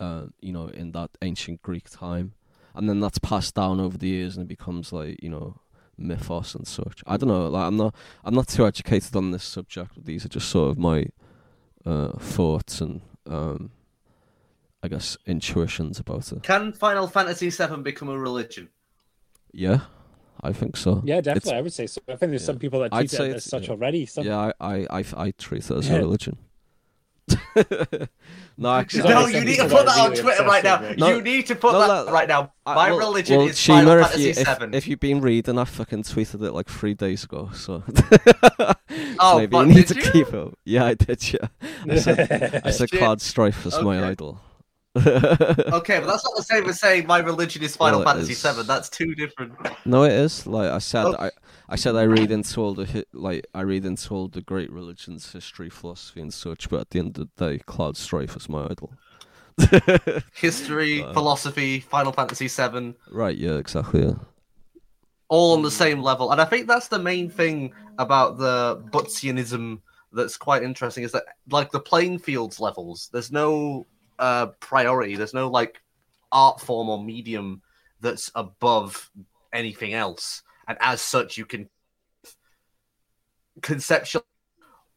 uh, you know, in that ancient Greek time, and then that's passed down over the years and it becomes like you know mythos and such. I don't know. Like I'm not I'm not too educated on this subject. But these are just sort of my uh, thoughts and um, I guess intuitions about it. Can Final Fantasy VII become a religion? Yeah, I think so. Yeah, It's- definitely. I would say so. I think there's yeah. some people that I'd treat say it as such yeah. already. Some, Yeah, I, I, I, I treat it as Yeah. a religion. no, actually, No, you need to put that that on Twitter right now. obsessed with it. No, you need to put no, that no, right now. I- My well- religion well, is Shima, Final if Fantasy you, if, VII. if you've been reading, I fucking tweeted it like three days ago, so, Oh, maybe but you need did to you? keep it. Yeah, I did. Yeah, I said, I said Cloud Strife is my idol. Okay, but that's not the same as saying my religion is Final Fantasy is. VII. That's two different. No, it is. Like I said, Oh. I, I said I read into all the like I read into all the great religions, history, philosophy, and such. But at the end of the day, Cloud Strife is my idol. History, philosophy, Final Fantasy VII, right? Yeah, exactly. Yeah. all on the same level. And I think that's the main thing about the Buttsianism that's quite interesting is that, like, the playing fields levels, there's no uh, priority, there's no, like, art form or medium that's above anything else. And as such, you can conceptualize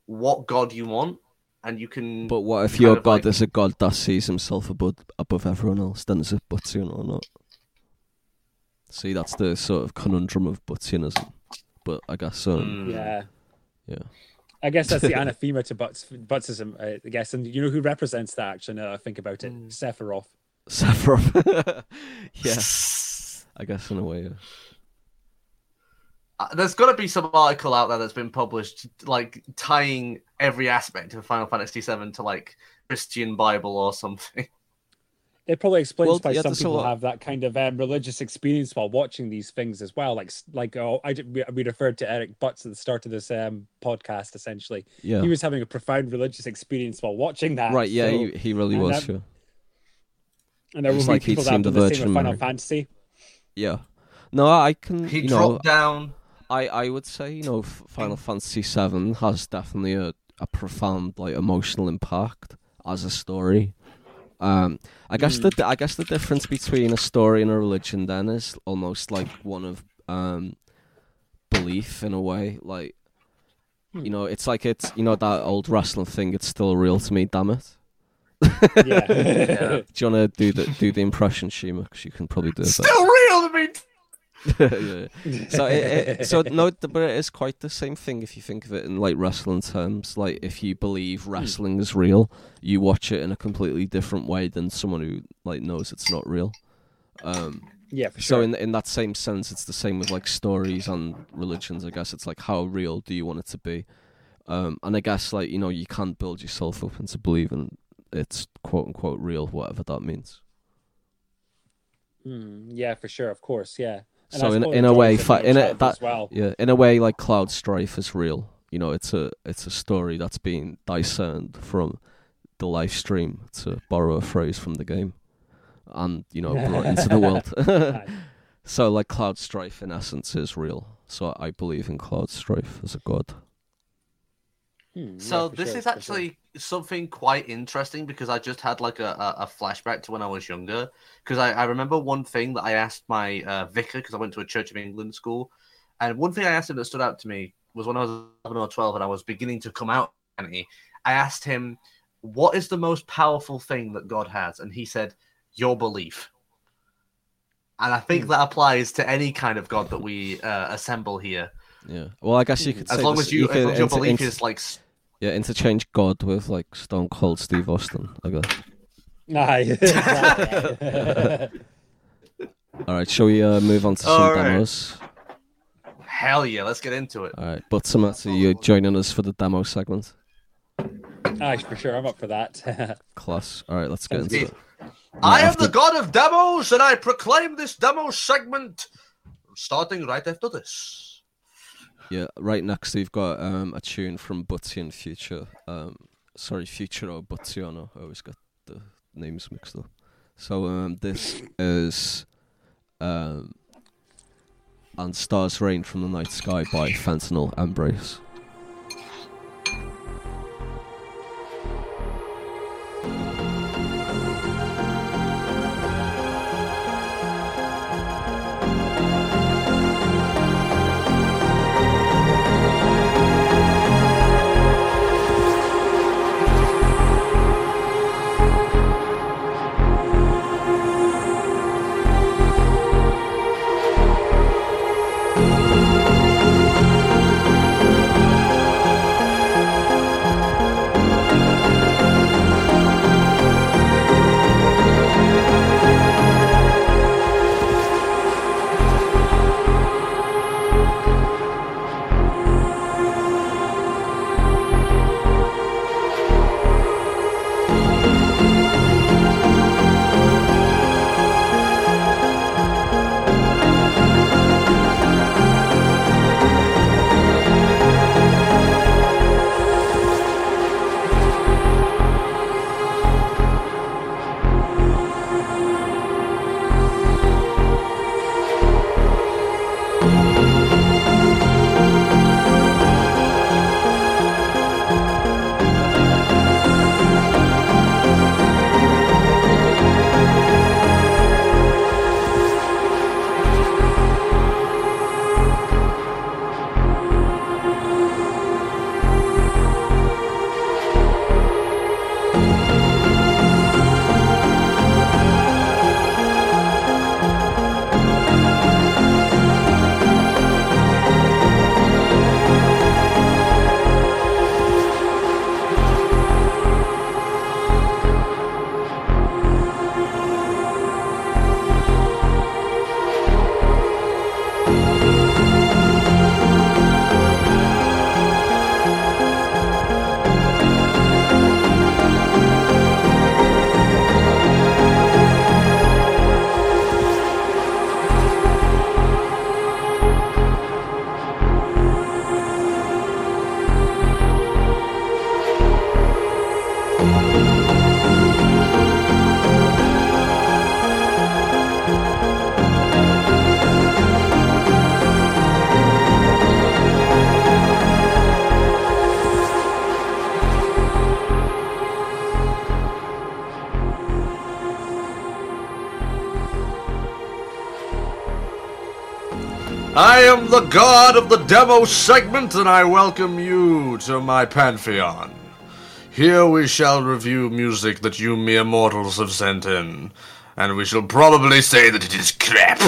what god you want, and you can. But what if your god like- is a god that sees himself above above everyone else? Then is it Buttsian or not? See, that's the sort of conundrum of Buttsianism. But I guess um, Mm. yeah. yeah. I guess that's the anathema to Butts, Buttsism, I guess. And you know who represents that, actually, now that I think about it? Mm. Sephiroth. Sephiroth. yeah, I guess in a way. Yeah. Uh, There's got to be some article out there that's been published, like tying every aspect of Final Fantasy VII to like Christian Bible or something. It probably explains Well, why yeah, some people have that kind of um, religious experience while watching these things as well. Like, like oh, I did, we, we referred to Eric Butts at the start of this um, podcast. Essentially, Yeah. he was having a profound religious experience while watching that. right. Yeah. so- he, he really was. that- Yeah. and there it's will like be people that seen have the same Virgin with Final Mary. Fantasy. Yeah. No, I can. He you know, dropped down. I, I would say you know Final Fantasy VII has definitely a, a profound like emotional impact as a story. Um, I guess the I guess the difference between a story and a religion then is almost like one of um, belief in a way. Like you know, it's like it's you know that old wrestling thing. It's still real to me. Damn it. Yeah. Do you want to do the do the impression, Shima? Because you can probably do it. better. Still real to me. So, it, it, so no, but it is quite the same thing if you think of it in like wrestling terms. Like, if you believe wrestling is real, you watch it in a completely different way than someone who like knows it's not real. Um, yeah, for so sure. in in that same sense, it's the same with like stories and religions. I guess it's like how real do you want it to be? Um, and I guess like you know you can't build yourself up into believing it's quote unquote real, whatever that means. Hmm, yeah, for sure, of course, yeah. And So in in a way, fa- in a, that well. yeah, in a way, like Cloud Strife is real. You know, it's a it's a story that's been discerned from the Lifestream, to borrow a phrase from the game, and you know brought into the world. So like Cloud Strife in essence is real. So I believe in Cloud Strife as a god. Hmm, So yeah, this sure, is for sure. actually something quite interesting because I just had like a, a, a flashback to when I was younger. Because I, I remember one thing that I asked my uh, vicar because I went to a Church of England school, and one thing I asked him that stood out to me was when I was eleven or twelve and I was beginning to come out. I asked him, "What is the most powerful thing that God has?" And he said, "Your belief." And I think Hmm. that applies to any kind of God that we uh, assemble here, Yeah. Well, I guess you could as say long as you, as could long as your belief inter- is like yeah interchange God with like Stone Cold Steve Austin. I guess. Aye. All right, shall we uh, move on to some All right. demos? hell yeah. Let's get into it. All right, Buttsomet, you're joining us for the demo segment. Aye, for sure, I'm up for that. Class. All right, let's get Sounds into good. it. I am the god of demos, and I proclaim this demo segment starting right after this. Yeah, right next we've got um, a tune from Butzy and Future. Um, sorry, Futuro Buttsiano. I always get the names mixed up. So um, this is um, and Stars Rain from the Night Sky by Fentanyl Embrace. I the god of the demo segment, and I welcome you to my pantheon. Here we shall review music that you mere mortals have sent in, and we shall probably say that it is crap,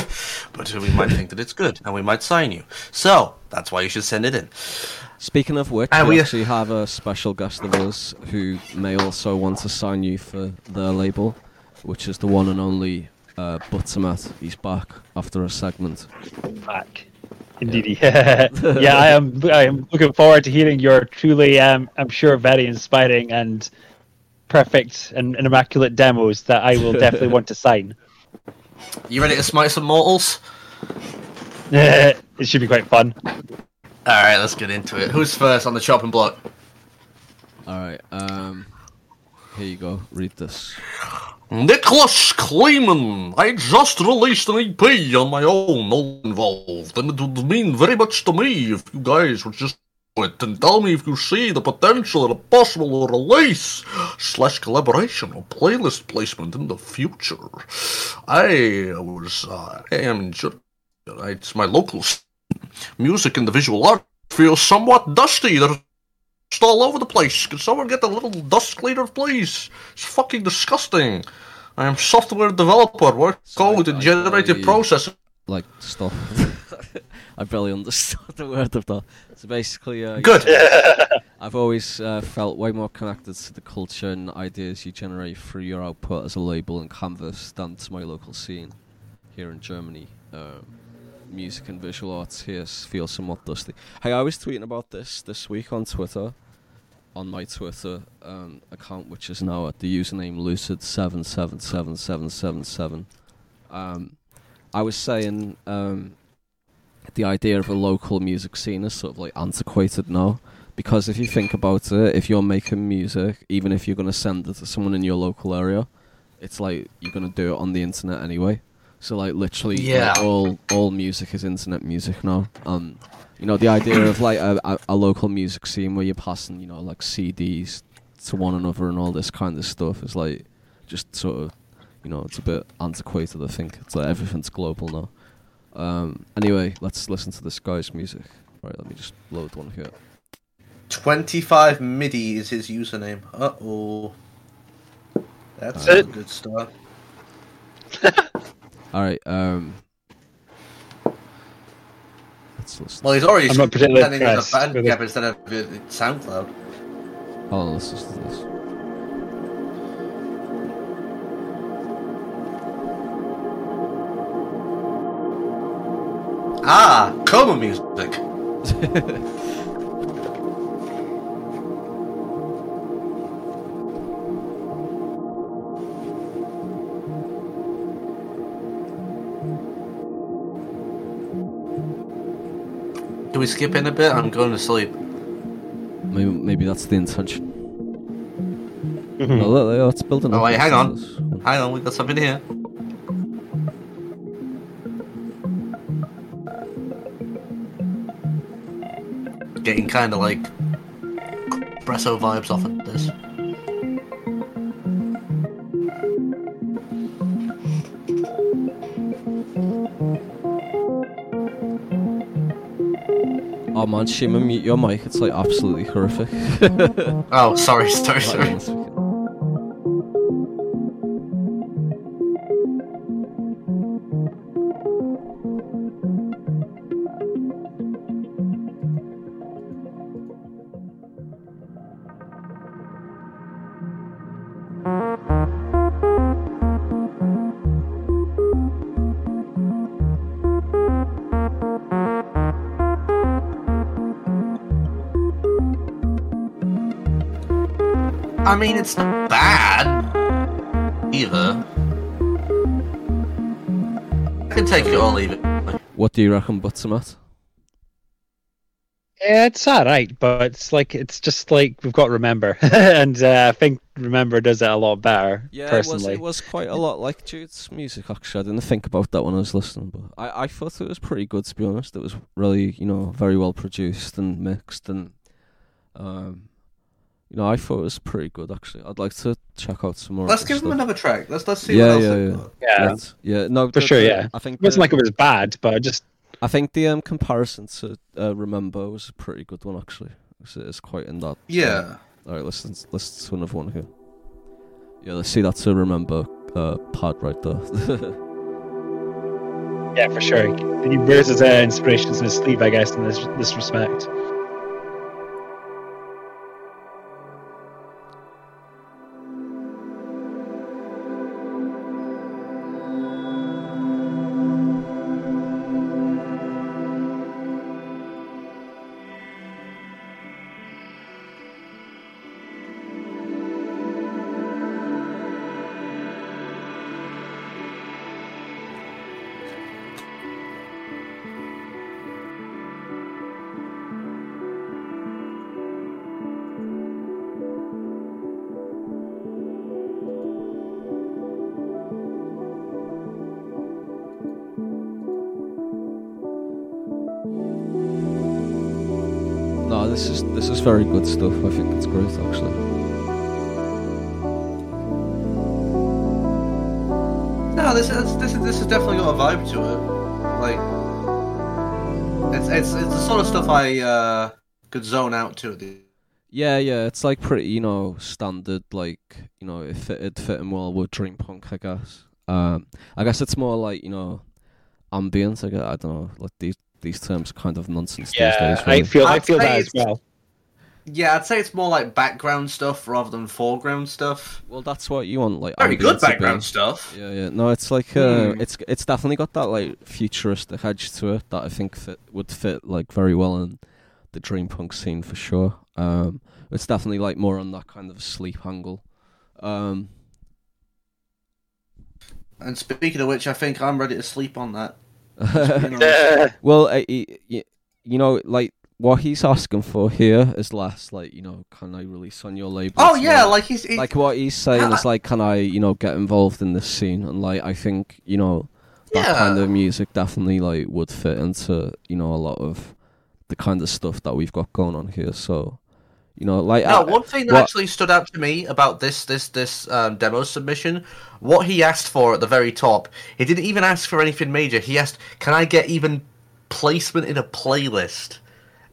but we might think that it's good, and we might sign you. So, that's why you should send it in. Speaking of which, And we we- actually have a special guest of us who may also want to sign you for their label, which is the one and only uh, Buttsomet. He's back after a segment. back. Indeed. yeah, I am. I am looking forward to hearing your truly, um, I'm sure, very inspiring and perfect and, and immaculate demos that I will definitely want to sign. You ready to smite some mortals? it should be quite fun. Alright, let's get into it. Who's first on the chopping block? All right. Um, here you go. Read this. Nicholas Clayman, I just released an EP on my own, all involved, and it would mean very much to me if you guys would just do it and tell me if you see the potential of a possible release slash collaboration or playlist placement in the future. I was, uh, I am it's my local music and the visual art feels somewhat dusty. There's dust all over the place. Can someone get a little dust cleaner, please? It's fucking disgusting. I am software developer. Work Sorry, code and I- generative I- Like stop. I barely understood the word of that. So basically, uh, Good. I've always uh, felt way more connected to the culture and ideas you generate through your output as a label and canvas than to my local scene here in Germany. Um, music and visual arts here s- feel somewhat dusty. Hey, I was tweeting about this this week on Twitter, on my Twitter um, account, which is now at the username lucid seven seven seven seven seven seven. Um, I was saying um, the idea of a local music scene is sort of like antiquated now because if you think about it, if you're making music, even if you're going to send it to someone in your local area, it's like you're going to do it on the internet anyway. So like literally, like, Yeah. all all music is internet music now. Um, you know the idea of like a, a, a local music scene where you're passing, you know, like CDs to one another and all this kind of stuff is like just sort of, you know, it's a bit antiquated. I think it's like everything's global now. Um, anyway, let's listen to this guy's music. Right, let me just load one here. 25 MIDI is his username. Uh oh. That's That's a it. good start. All right. Um, let's listen. Well, he's already I'm not particularly sending us a Bandcamp instead of uh, SoundCloud. Hold on, let's listen to this. Ah, coma music. Do we skip in a bit? I'm going to sleep. Maybe maybe that's the intention. Mm-hmm. Oh, look, look, it's building Oh, wait, hang on. Hang on, we got something here. Getting kind of like espresso vibes off of this. Man, Shimon, mute your mic. It's like absolutely horrific. Oh, sorry, sorry, sorry. I mean, it's not bad either. I can take it or leave it. What do you reckon, Buttsomet? Yeah, it's all right, but it's like it's just like we've got to remember, and uh, I think remember does it a lot better. Yeah, personally, it was, it was quite a lot like Jude's music. Actually, I didn't think about that when I was listening, but I, I thought it was pretty good. To be honest, it was really you know very well produced and mixed, and um, you know I thought it was pretty good. Actually, I'd like to check out some more. Let's his give him stuff. another track. Let's let's see Yeah, what else yeah, they've yeah. got. yeah, Right. Yeah, no, For the- sure, the- yeah. I think it wasn't the- like it was bad, but I just I think the um, comparison to uh, Remember was a pretty good one actually. It's, it's quite in that. Yeah. All right, listen, listen to another one here. Yeah, let's see. That's a Remember uh, pad right there. yeah, for sure. He wears his uh, inspirations in his sleeve, I guess, in this this respect. Very good stuff. I think it's great actually. No, this is this is this has definitely got a vibe to it. Like, it's it's it's the sort of stuff I uh, could zone out to. the- Yeah, yeah, it's like pretty, you know, standard. Like, you know, it fit it fit in well with dream punk, I guess. Um, I guess it's more like you know, ambient. I, guess, I don't know, like these these terms are kind of nonsense these Yeah, days. I feel I feel that as well. Yeah, I'd say it's more like background stuff rather than foreground stuff. well, that's what you want, like Very ambient good to background stuff. Yeah, yeah. No, it's like uh, Hmm. it's it's definitely got that like futuristic edge to it that I think fit would fit like very well in the dream punk scene for sure. Um, it's definitely like more on that kind of sleep angle. Um, And speaking of which, I think I'm ready to sleep on that. Well, uh, y- y- you know, like what he's asking for here is less like you know, can I release on your label? oh yeah, more- like he's, he, like what he's saying is like, can I, you know, get involved in this scene? And like, I think, you know, that Yeah. kind of music definitely like would fit into, you know, a lot of the kind of stuff that we've got going on here. So, you know, like, No, I- one thing that what- actually stood out to me about this this this um, demo submission, what he asked for at the very top, he didn't even ask for anything major. He asked, "Can I get even placement in a playlist?"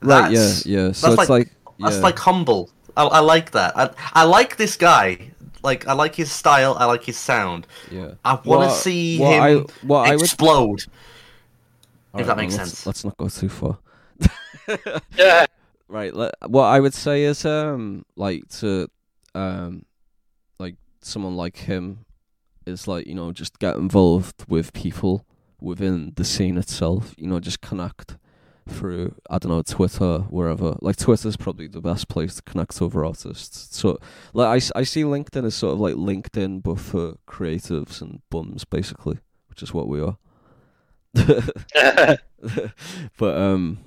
Right, yeah, That's- yeah. So that's it's like, That's yeah. like humble. I, I like that. I I like this guy. Like I like his style. I like his sound. yeah. I want to What- see what him I, what I would, explode. Alright, that well, makes let's- sense. Let's not go too far. Yeah. Right. Let, what I would say is, um, like to, um, like someone like him, is like you know just get involved with people within the scene itself. You know, just connect through I don't know Twitter, wherever. Like Twitter's probably the best place to connect over artists. So like I, I see LinkedIn as sort of like LinkedIn, but for creatives and bums, basically, which is what we are. but um,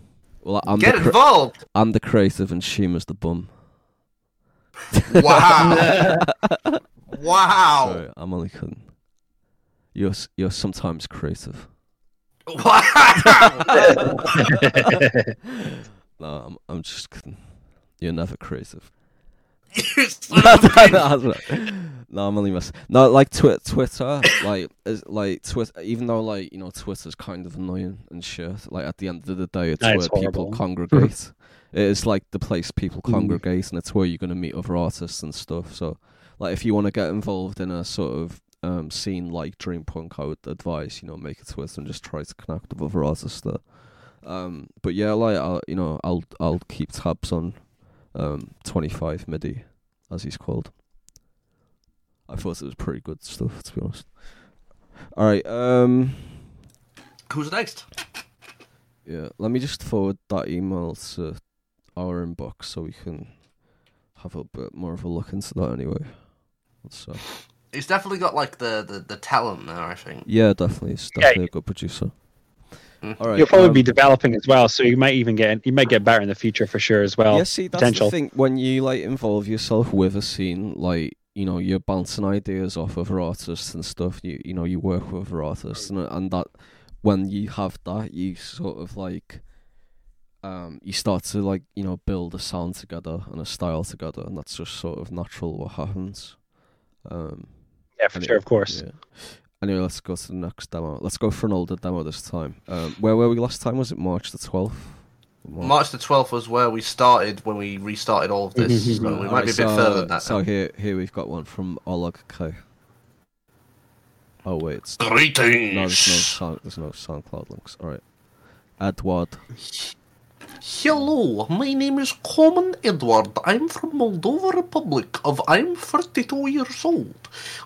well, I'm Get the cre- involved. I'm the creative and Shima's the bum. Wow. wow. Sorry, I'm only kidding. You're you're sometimes creative. Wow. No, I'm I'm just kidding. You're never creative. You son of a bitch. no, I'm only messing. No, like twi- Twitter, like is like Twitter. Even though like you know Twitter's kind of annoying and shit. Like at the end of the day, it's No, where it's people congregate. it is like the place people Mm. congregate, and it's where you're gonna meet other artists and stuff. So, like if you want to get involved in a sort of um scene like Dream Punk, I would advise you know make a Twitter and just try to connect with other artists there. Um, but yeah, like I'll, you know, I'll I'll keep tabs on um 25 MIDI, as he's called. I thought it was pretty good stuff, to be honest. All right, um, Who's next? yeah, let me just forward that email to our inbox so we can have a bit more of a look into that anyway. So He's definitely got like the, the, the talent there. I think. yeah, definitely, it's Yeah, definitely a good producer. Mm. All right, You'll probably um, be developing as well, so you might even get you might get better in the future for sure as well. yeah, see, that's potential. the thing. When you like involve yourself with a scene, like you know, you're bouncing ideas off other artists and stuff. You you know, you work with other artists, and and that when you have that, you sort of like, um, you start to like you know build a sound together and a style together, and that's just sort of natural what happens. Um, Yeah, for Anyway, sure, of course. yeah. Anyway, let's go to the next demo. Let's go for an older demo this time. Um, where were we last time? Was it March the twelfth? March the twelfth was where we started when we restarted all of this. so we Alright, might be a bit so, further than that. So now. here, here we've got one from Oleg K. Oh wait, it's, Greetings. no, there's no sound, there's no SoundCloud links. All right, Edward. Hello, my name is Common Edward. I'm from Moldova Republic. Of I'm 32 years old.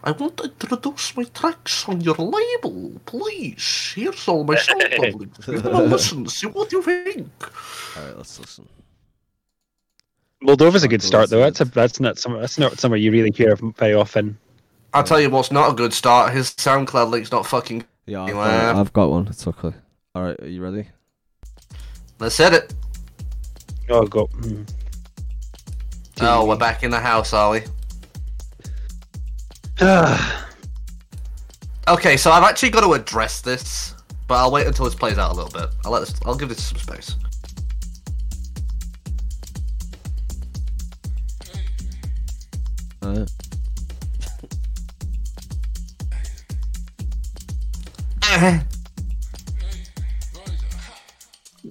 I want to introduce my tracks on your label, please. Here's all my SoundCloud links. Give them a listen. See what you think. All right, let's listen. Moldova's a good start though. That's a that's not some that's not somewhere you really hear of very often. I'll tell you what's not a good start. His SoundCloud link's not fucking. Yeah, I've You got, have- I've got one. It's okay. All right, are you ready? Let's hit it. Oh, God. Hmm. Oh, we're back in the house, are we? okay, so I've actually got to address this, but I'll wait until this plays out a little bit. I'll let this, I'll give this some space.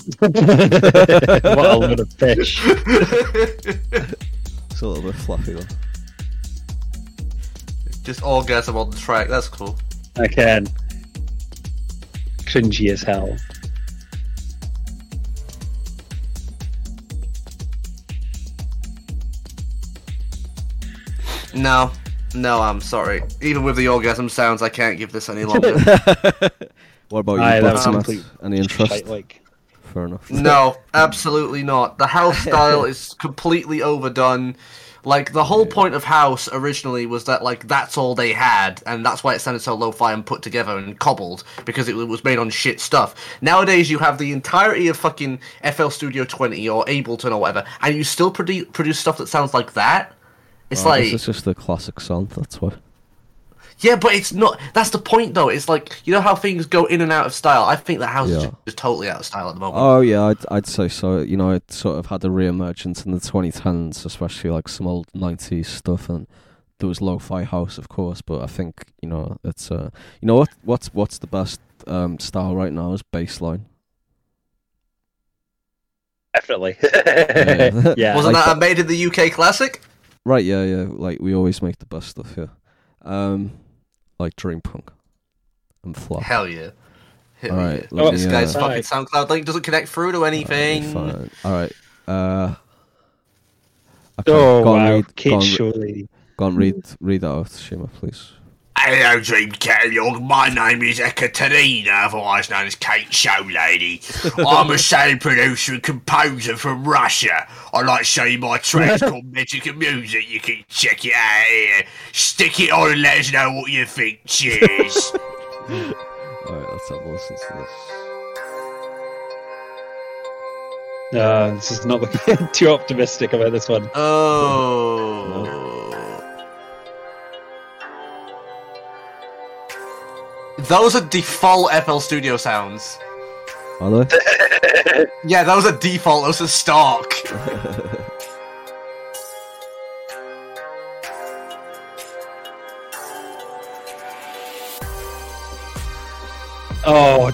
what a load of fish. it's a little bit fluffy though. Just orgasm on the track. That's cool. I can. Cringy as hell. No, no, I'm sorry. Even with the orgasm sounds, I can't give this any longer. What about you, Aye, that was Any interest? Shite, like. Fair enough. no, absolutely not. The house style is completely overdone. Like the whole point of house originally was that like that's all they had, and that's why it sounded so lo-fi and put together and cobbled because it was made on shit stuff. Nowadays, you have the entirety of fucking FL Studio 20 or Ableton or whatever, and you still produ- produce stuff that sounds like that. It's Oh, like this is just the classic sound. That's why. Yeah, but it's not. That's the point, though. It's like you know how things go in and out of style. I think the house is Yeah. just, just totally out of style at the moment. Oh yeah, I'd I'd say so. You know, it sort of had a re-emergence in the 2010s, especially like some old 90s stuff, and there was lo-fi house, of course. But I think you know it's uh, you know what what's what's the best um style right now is bassline. Definitely. Yeah. yeah. Wasn't like that a made in the UK classic? Right? Yeah, yeah. Like we always make the best stuff here. Um, like Dream Punk and Flop. Hell yeah. Hell All yeah. right, Oh, me, This guy's uh, fucking Right. SoundCloud link doesn't connect through to anything. Fine. All right. Uh. Okay, Oh go wow, read, go Kate on, Show lady. go on, read, read that out, Shima, please. Hello, Dream Catalogue. My name is Ekaterina, otherwise known as Kate Show Lady. I'm a sound producer and composer from Russia. I like to show you my tracks called Magic and Music. You can check it out here. Stick it on and let us know what you think. Cheers. Alright, let's have a listen to this. No, this is not looking too optimistic about this one. Oh. Those are default FL Studio sounds. Are they? Yeah, those are default. Those are stock. Oh,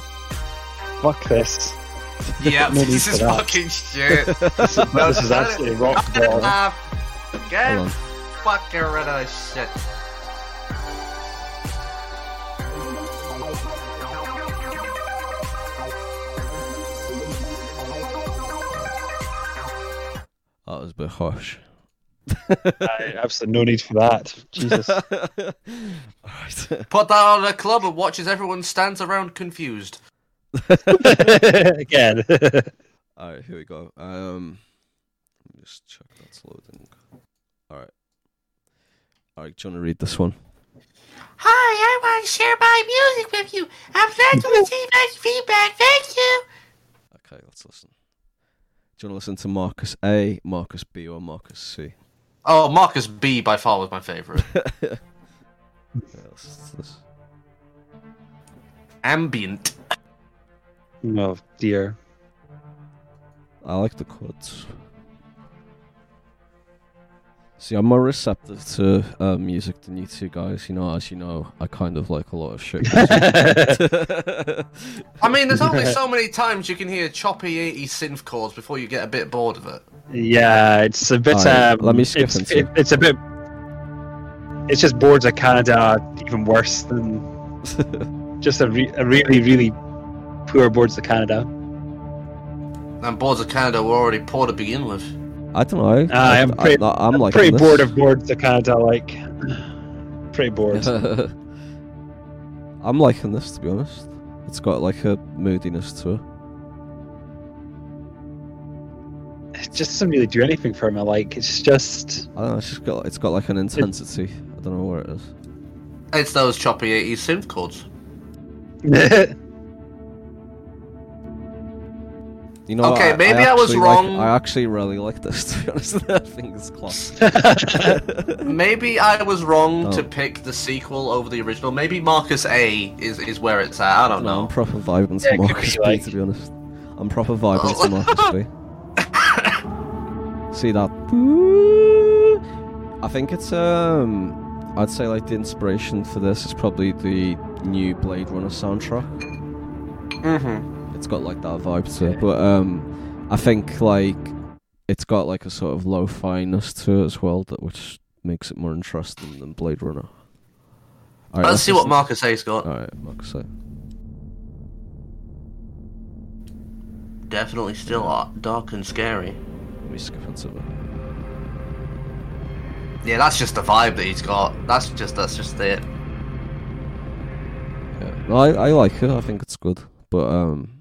fuck this. Yeah, No need this is that. fucking shit. This is, this is absolutely rock Cut bottom. off. Get Hold on. fucking rid of this shit. That was a bit harsh. Aye, absolutely no need for that. Jesus. Alright. Put that on a club and watch as everyone stands around confused. Again. Alright, here we go. Um, let me just check that's loading. Alright. Alright, do you want to read this one? Hi, I want to share my music with you. I'm glad to receive nice feedback. Thank you. Okay, let's listen. Do you want to listen to Marcus A, Marcus B, or Marcus C? Oh, Marcus B by far was my favorite. Yeah, let's listen to. Ambient. oh dear. I like the chords. See, I'm more receptive to uh, music than you two guys. You know, as you know, I kind of like a lot of shit. I mean, there's only so many times you can hear choppy 80s synth chords before you get a bit bored of it. Yeah, it's a bit. Alright, um, let me skip it's, into it, it's a bit. It's just boards of Canada, even worse than just a, re- a really, really poor boards of Canada. And Boards of Canada were already poor to begin with. I don't know. Ah, I am pretty- I, am like pretty bored of boards of Canada. Like, pretty bored. I'm liking this to be honest. It's got like a moodiness to it. it just doesn't really do anything for me. Like, it's just. I don't know. It's just got it's got like an intensity. I don't know where it is. It's those choppy 80s synth chords. You know, Okay, I, maybe I was actually like- wrong. I actually really like this. To be honest, I think it's class. Maybe I was wrong Oh. to pick the sequel over the original. Maybe Marcus A is, is where it's at. I don't No, I'm know. proper vibing Yeah, to Marcus be B. To be honest, I'm proper vibing Oh. to Marcus B. See that? I think it's um. I'd say like the inspiration for this is probably the new Blade Runner soundtrack. Mm-hmm. It's got like that vibe to it, but um, I think like it's got like a sort of lo-fi-ness to it as well, that which makes it more interesting than Blade Runner. All Let's see what Marcus A's got. All right, Marcus. A. Definitely still dark and scary. Let me skip into. Yeah, that's just the vibe that he's got. That's just that's just it. Yeah. No, I I like it. I think it's good, but um,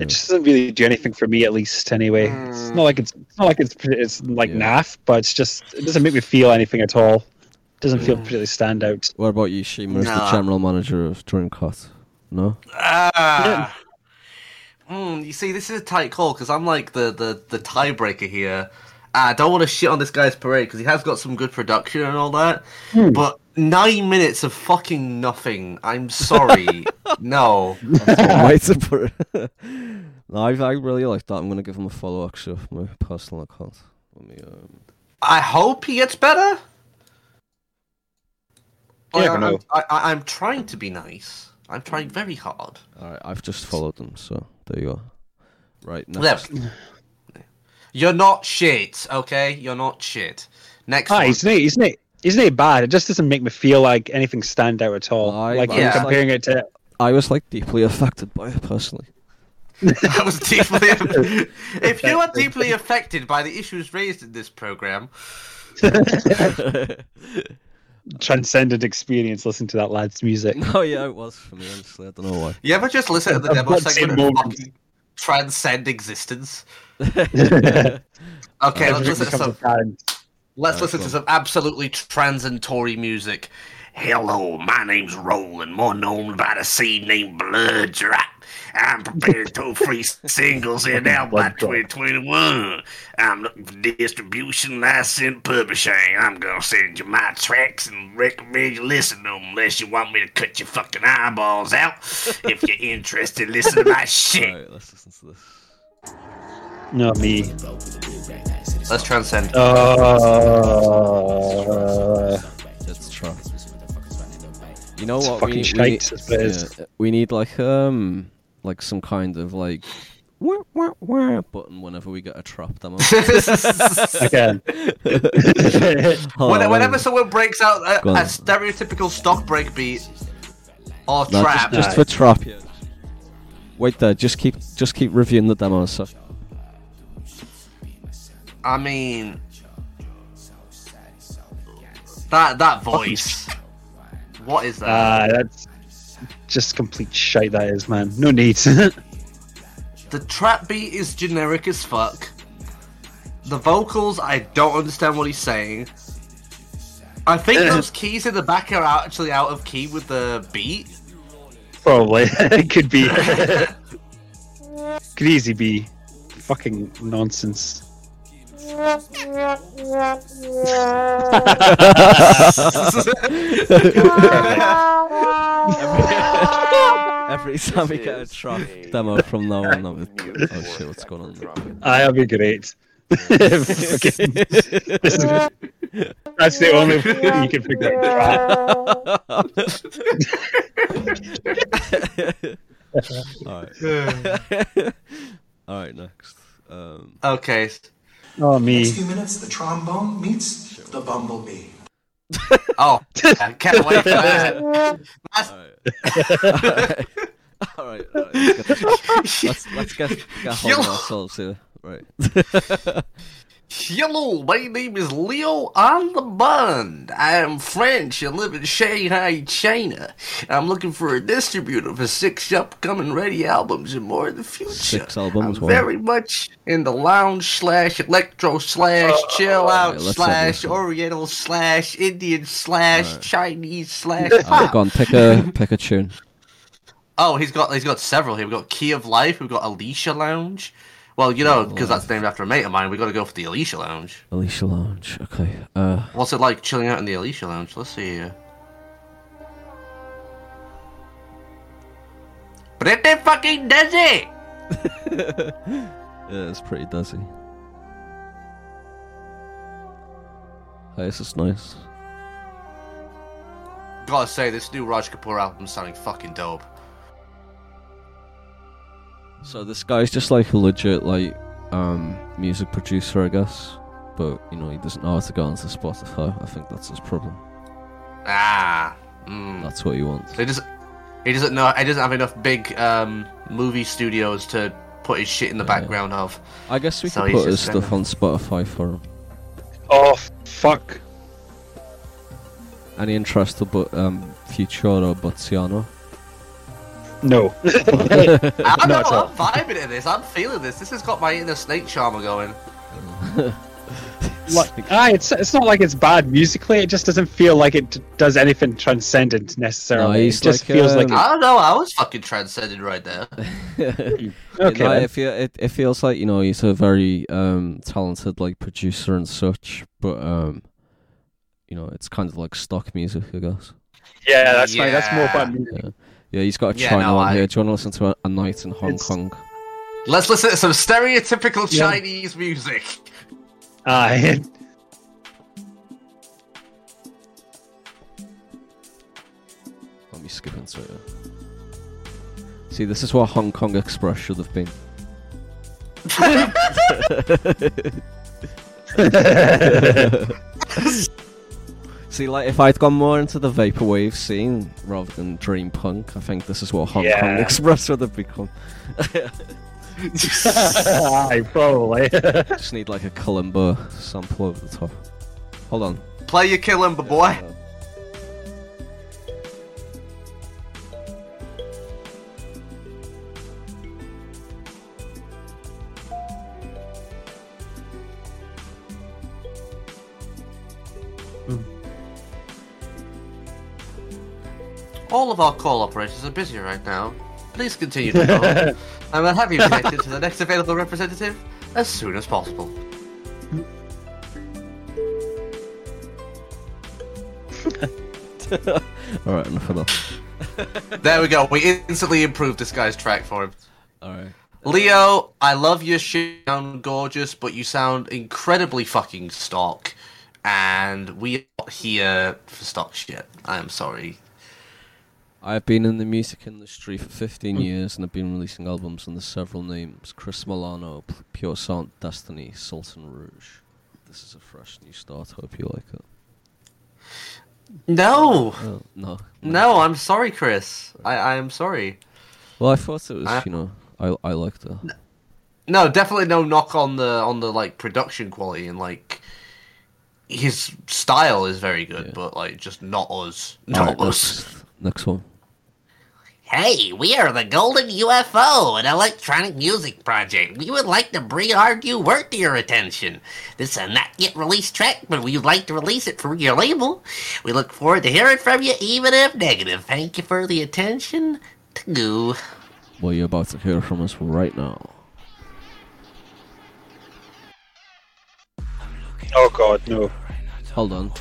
It just doesn't really do anything for me, at least. Anyway, it's not like it's, it's not like it's it's like Yeah. naff, but it's just it doesn't make me feel anything at all. It doesn't feel Mm. particularly stand out. what about you, Shima, as the general manager of Dreamcast? No. Ah. Mm, you see, this is a tight call because I'm like the the the tiebreaker here. I don't want to shit on this guy's parade because he has got some good production and all that. Hmm. But nine minutes of fucking nothing. I'm sorry. no. One way to no, I, I really like that. I'm gonna give him a follow actually off my personal account. Let me. Um, I hope he gets better. You Like, I'm. I, I, I'm trying to be nice. I'm trying very hard. all right, I've just followed them, so there you go. Right There next. we. You're not shit, okay? You're not shit. Next Ah, one. he's not, he's not, he's not it bad. It just doesn't make me feel like anything stand out at all. I- like I when was comparing it to I was like deeply affected by it personally. I was deeply. if you are deeply affected by the issues raised in this program, transcendent experience listening to that lad's music. oh yeah, it was for me. Honestly, I don't know why. you ever just listen to the A demo built-in segment and fucking transcend existence? okay, Okay, let's listen to some. Let's Alright, listen go to some absolutely transitory music. Hello, my name's Roland, more known by the scene name Blooddrop. I'm prepared to free singles here now by 2021. I'm looking for distribution, license, publishing. I'm gonna send you my tracks and recommend you listen to them unless you want me to cut your fucking eyeballs out. If you're interested, listen to my shit. Alright, let's listen to this. Not me. Let's transcend. Uh, Let's try. You know It's what? fucking we, shite, we, that's what it is. yeah, we need like um like some kind of like wah, wah, wah button whenever we get a trap demo. again. Hold When, on, whenever wait. someone breaks out a, a stereotypical stock break beat or No, trap, just, just for trap. Wait there. Just keep just keep reviewing the demo and stuff. I mean, that that voice. What is that? Ah, that's just complete shite. That is, man. No need. the trap beat is generic as fuck. The vocals, I don't understand what he's saying. I think those keys in the back are actually out of key with the beat. Probably. it could be. could easily be. Fucking nonsense. Every time we get a trap demo from now on, I'm oh shit, what's going on? I'll be great. Fucking- this is, that's the only way you can figure out. Alright. Alright, next. Um, Okay. Oh, me. Next few minutes, the trombone meets the bumblebee. Oh, I can't wait for that. Alright. alright, alright. Let's get, let's, let's get, get hold of ourselves here. Right. Hello, my name is Leo on the Bund. I am French and live in Shanghai, China. I'm looking for a distributor for six upcoming ready albums and more in the future. Six albums, I'm wow. very much in the lounge slash electro slash uh, chill out Alright, let's slash have this one. oriental slash Indian slash Chinese slash Alright, pop. go on, pick a, pick a tune. Oh, he's got he's got several here. We've got Key of Life. We've got Alicia Lounge. Well, you know, because that's named after a mate of mine, we got to go for the Alicia Lounge. Alicia Lounge, okay. Uh, What's it like chilling out in the Alicia Lounge? Let's see here. Pretty fucking dizzy! yeah, it's pretty dizzy. Hey, This is nice. Gotta say, this new Raj Kapoor album's sounding fucking dope. So this guy's just like a legit like um music producer, I guess. But you know he doesn't know how to go onto Spotify. I think that's his problem. Ah. Mm. That's what he wants. He doesn't. He doesn't know. He doesn't have enough big um, movie studios to put his shit in the Yeah. background of. I guess we So could put his stuff gonna- on Spotify for him. Oh fuck! Any interest to but um Futuro Buttsiano? No. I don't not know, I'm vibing to this. I'm feeling this. This has got my inner snake charmer going. like, ah, it's it's not like it's bad musically. It just doesn't feel like it d- does anything transcendent necessarily. No, it just like, feels like um, I don't know. I was fucking transcended right there. okay. no, then. it, feel, it, it feels like you know he's a very um talented like producer and such, but um you know it's kind of like stock music, I guess. Yeah, that's fine. That's more fun. Yeah, yeah. He's got a Yeah, China no, on I- here. Do you want to listen to a, a night in Hong It's- Kong? Let's listen to some stereotypical Yeah. Chinese music. Ah, Let me skip into it. See, this is what Hong Kong Express should have been. See, like if I'd gone more into the vaporwave scene rather than dream punk, I think this is what Hong Kong Express would have become. Aye, probably. Just need like a kalimba sample over the top. Hold on. Play your kalimba, boy. Hmm. All of our call operators are busy right now. Please continue to call, and we'll have you connected to the next available representative as soon as possible. All right, enough of that. There we go. We instantly improved this guy's track for him. All right. Leo, I love your shit. You sound gorgeous, but you sound incredibly fucking stock. And we are not here for stock shit. I am sorry. I've been in the music industry for 15 hmm. years and I've been releasing albums under several names Chris Milano, P- Pure Sound, Destiny, Sultan Rouge. This is a fresh new start. Hope you like it. No, Oh, no. no, I'm sorry, Chris. I, I am sorry. Well, I thought it was, I- you know, I I liked it. No, definitely no knock on the on the like production quality and like his style is very good, Yeah. but like just not us, not us. next, next one. Hey, we are the Golden UFO, an electronic music project. We would like to bring our new work to your attention. This is a not yet released track, but we'd like to release it for your label. We look forward to hearing from you, even if negative. Thank you for the attention. To go. Well, you're about to hear from us right now. oh god, no. Hold on.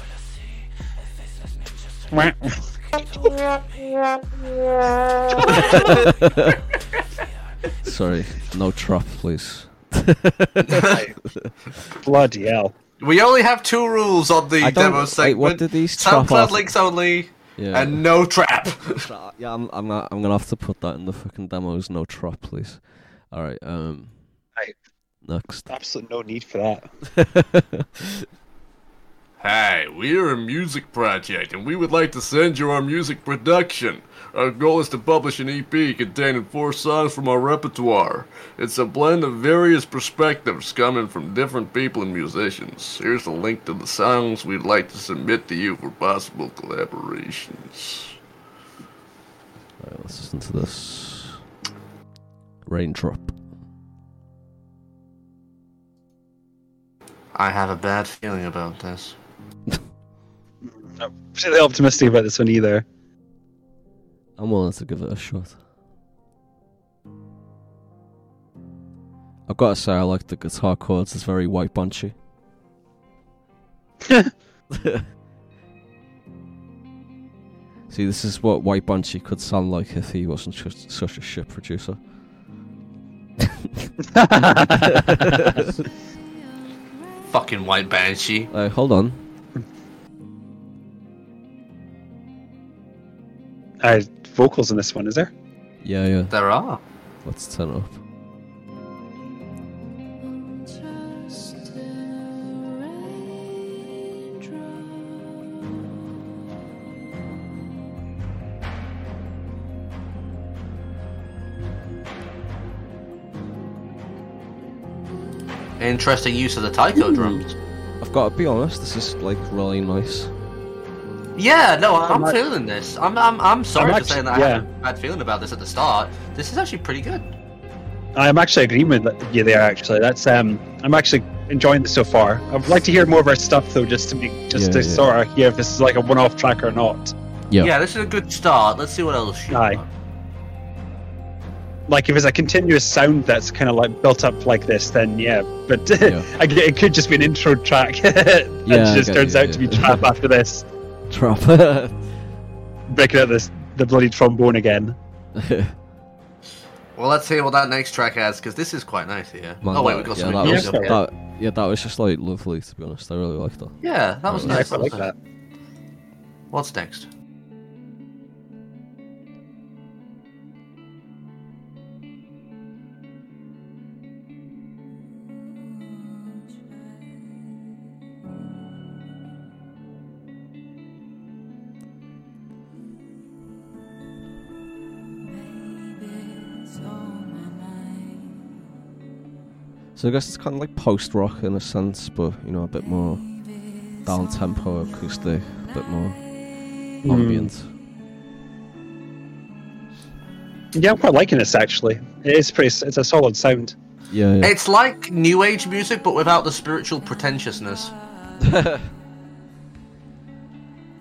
Sorry, no trap, please. Bloody hell. We only have two rules on the I don't- demo wait, segment. what did these trap SoundCloud off- links only Yeah. and no trap. Tra- yeah, I'm, I'm gonna, I'm gonna have to put that in the fucking demos. No trap, please. All right. Um. Right. Next. Absolutely no need for that. Hey, we're a music project, and we would like to send you our music production. Our goal is to publish an EP containing four songs from our repertoire. It's a blend of various perspectives coming from different people and musicians. Here's a link to the songs we'd like to submit to you for possible collaborations. All right, let's listen to this. Raindrop. I have a bad feeling about this. Not particularly optimistic about this one either. I'm willing to give it a shot. I've got to say, I like the guitar chords. It's very White Banshee. See, this is what White Banshee could sound like if he wasn't just such a shit producer. Fucking White Banshee. Uh, hold on. Uh, vocals in this one, is there? Yeah, yeah. There are. Let's turn it up. Interesting use of the taiko drums. I've got to be honest, this is like really nice. Yeah, no, I'm I'm feeling this. I'm, I'm, I'm sorry I'm for saying that actu- I had a bad feeling about this at the start. This is actually pretty good. I'm actually agreeing with you there. Actually, that's um, I'm actually enjoying this so far. I'd like to hear more of our stuff though, just to be, just Yeah, to yeah. sort of hear if this is like a one-off track or not. Yeah. Yeah, this is a good start. Let's see what else. she Aye. got. Like if it's a continuous sound that's kind of like built up like this, then yeah. But Yeah. It could just be an intro track that Yeah, just get turns you, out yeah. to be trap after this, Trap. breaking out this the bloody trombone again. Well, let's hear what that next track has, because this is quite nice here. Man, oh wait, we've got yeah, some that was, that, yeah, that was just like lovely to be honest. I really liked that. Yeah, that was Yeah, I nice. quite like that. What's next? So I guess it's kind of like post rock in a sense, but you know, a bit more down tempo, acoustic, a bit more Hmm. ambient. Yeah, I'm quite liking this actually. It is pretty. It's a solid sound. Yeah, yeah. It's like new age music, but without the spiritual pretentiousness.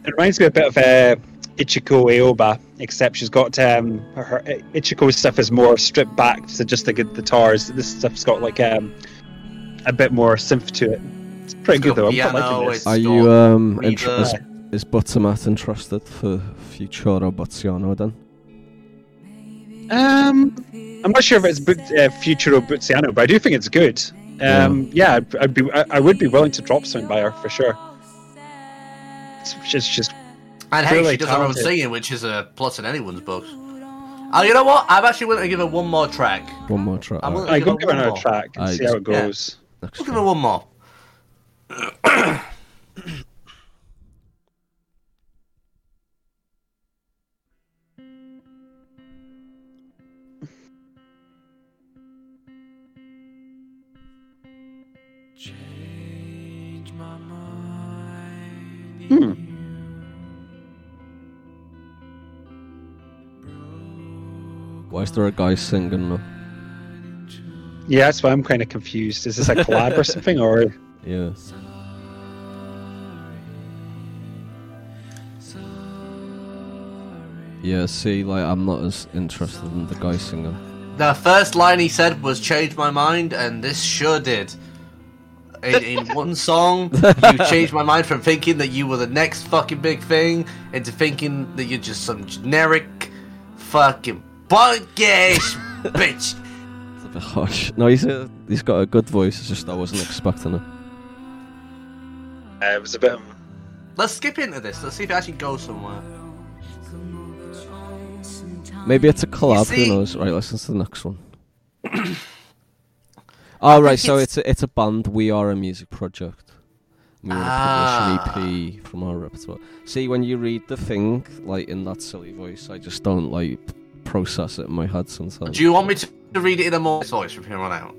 It reminds me a bit of uh, Ichiko Aoba, except she's got um, her, her Ichiko's stuff is more stripped back to just the good guitars. This stuff's got like um, a bit more synth to it. It's pretty good though. I'm quite Piano, liking this. it's- Are you um Reader. inter- is, is Buttsomet interested for Futuro Buttsiano then? Um, I'm not sure if it's but, uh, Futuro Buttsiano, but I do think it's good. Um, yeah, I'd, I'd be, I, I would be willing to drop something by her for sure. It's just, just And hey, Really she does her own singing, which is a plus in anyone's books. Oh, you know what? I'm actually willing to give her one more track. One more track. I'm alright. gonna- I go give give her one another more. track and Aye, see how it goes. Next We'll give one. her one more. Hmm. Why is there a guy singing? though? Yeah, that's why I'm kind of confused. Is this a collab or something, or Yeah. Yeah, see, like I'm not as interested in the guy singing. The first line he said was "Change my mind," and this sure did. In, in one song, you changed my mind from thinking that you were the next fucking big thing into thinking that you're just some generic fucking punkish bitch. It's a bit harsh. No, he's a, he's got a good voice. It's just I wasn't expecting it. uh, it was a bit? Let's skip into this. Let's see if it actually goes somewhere. Maybe it's a collab. see- Who knows? Right, let's listen to the next one. oh right, so it's- it's a, it's a band. We are a music project. We want to Ah. publish an EP from our repertoire. See, when you read the thing like in that silly voice, I just don't like process it in my head sometimes. Do you want me to to read it in a more voice from here on out?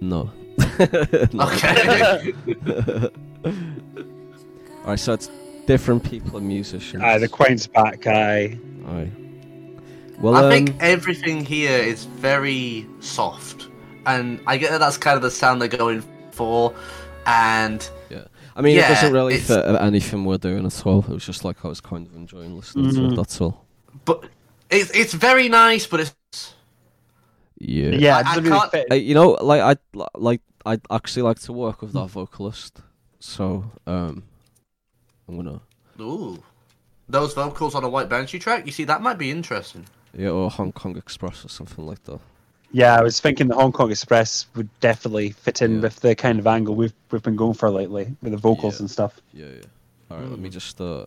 No. No. Okay. Alright, so it's different people and musicians. Aye, the Quine's back. guy. Aye. Well, I um, think everything here is very soft, and I get that that's kind of the sound they're going for. And I mean, yeah, it doesn't really it's- fit anything we're doing at all. It was just like I was kind of enjoying listening to Mhm. it. That's all. but it's it's very nice, but it's Yeah. Yeah, I- it doesn't I really can't- fit. Uh, you know, like I like I'd actually like to work with that vocalist. So, um, I'm gonna ooh, those vocals on a White Banshee track. You see, that might be interesting. yeah, or Hong Kong Express or something like that. Yeah, I was thinking the Hong Kong Express would definitely fit in Yeah. with the kind of angle we've we've been going for lately with the vocals Yeah. and stuff. Yeah, yeah. All right, let me just uh.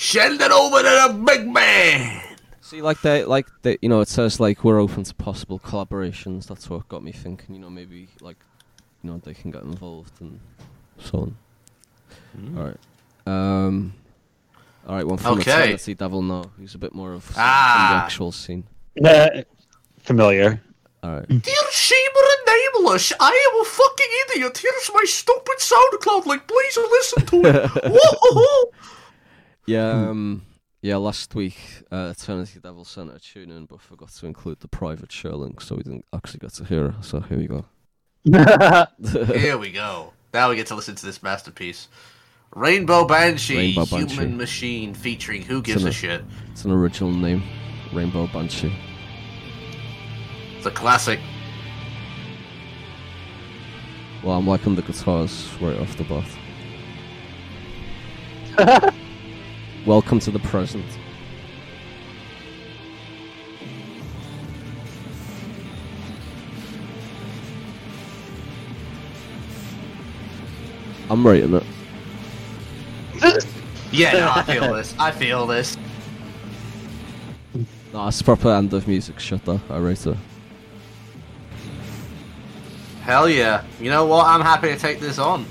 Send it over to the big man. See, like they, like they, you know, it says like we're open to possible collaborations. That's what got me thinking. You know, maybe like, you know, they can get involved and so on. Hmm. All right. Um. All right, one from Okay. Eternity Devil. No, He's a bit more of Ah. the actual scene. Uh, familiar. All right. Dear Shima and Nameless, I am a fucking idiot. Here's my stupid SoundCloud link. Please listen to it. Whoa! Yeah, um, yeah. Last week, uh, Eternity Devil sent a tune in, but forgot to include the private show link, so we didn't actually get to hear it. So here we go. Here we go. Now we get to listen to this masterpiece. Rainbow Banshee, Rainbow Human Machine, featuring Who Gives It's a Shit. It's an original name, Rainbow Banshee. It's a classic. Well, I'm liking the guitars right off the bat. Welcome to the present. I'm rating it. Yeah, no, I feel this. I feel this. No, it's proper end of music shit though. I rate it. Hell yeah. You know what? I'm happy to take this on.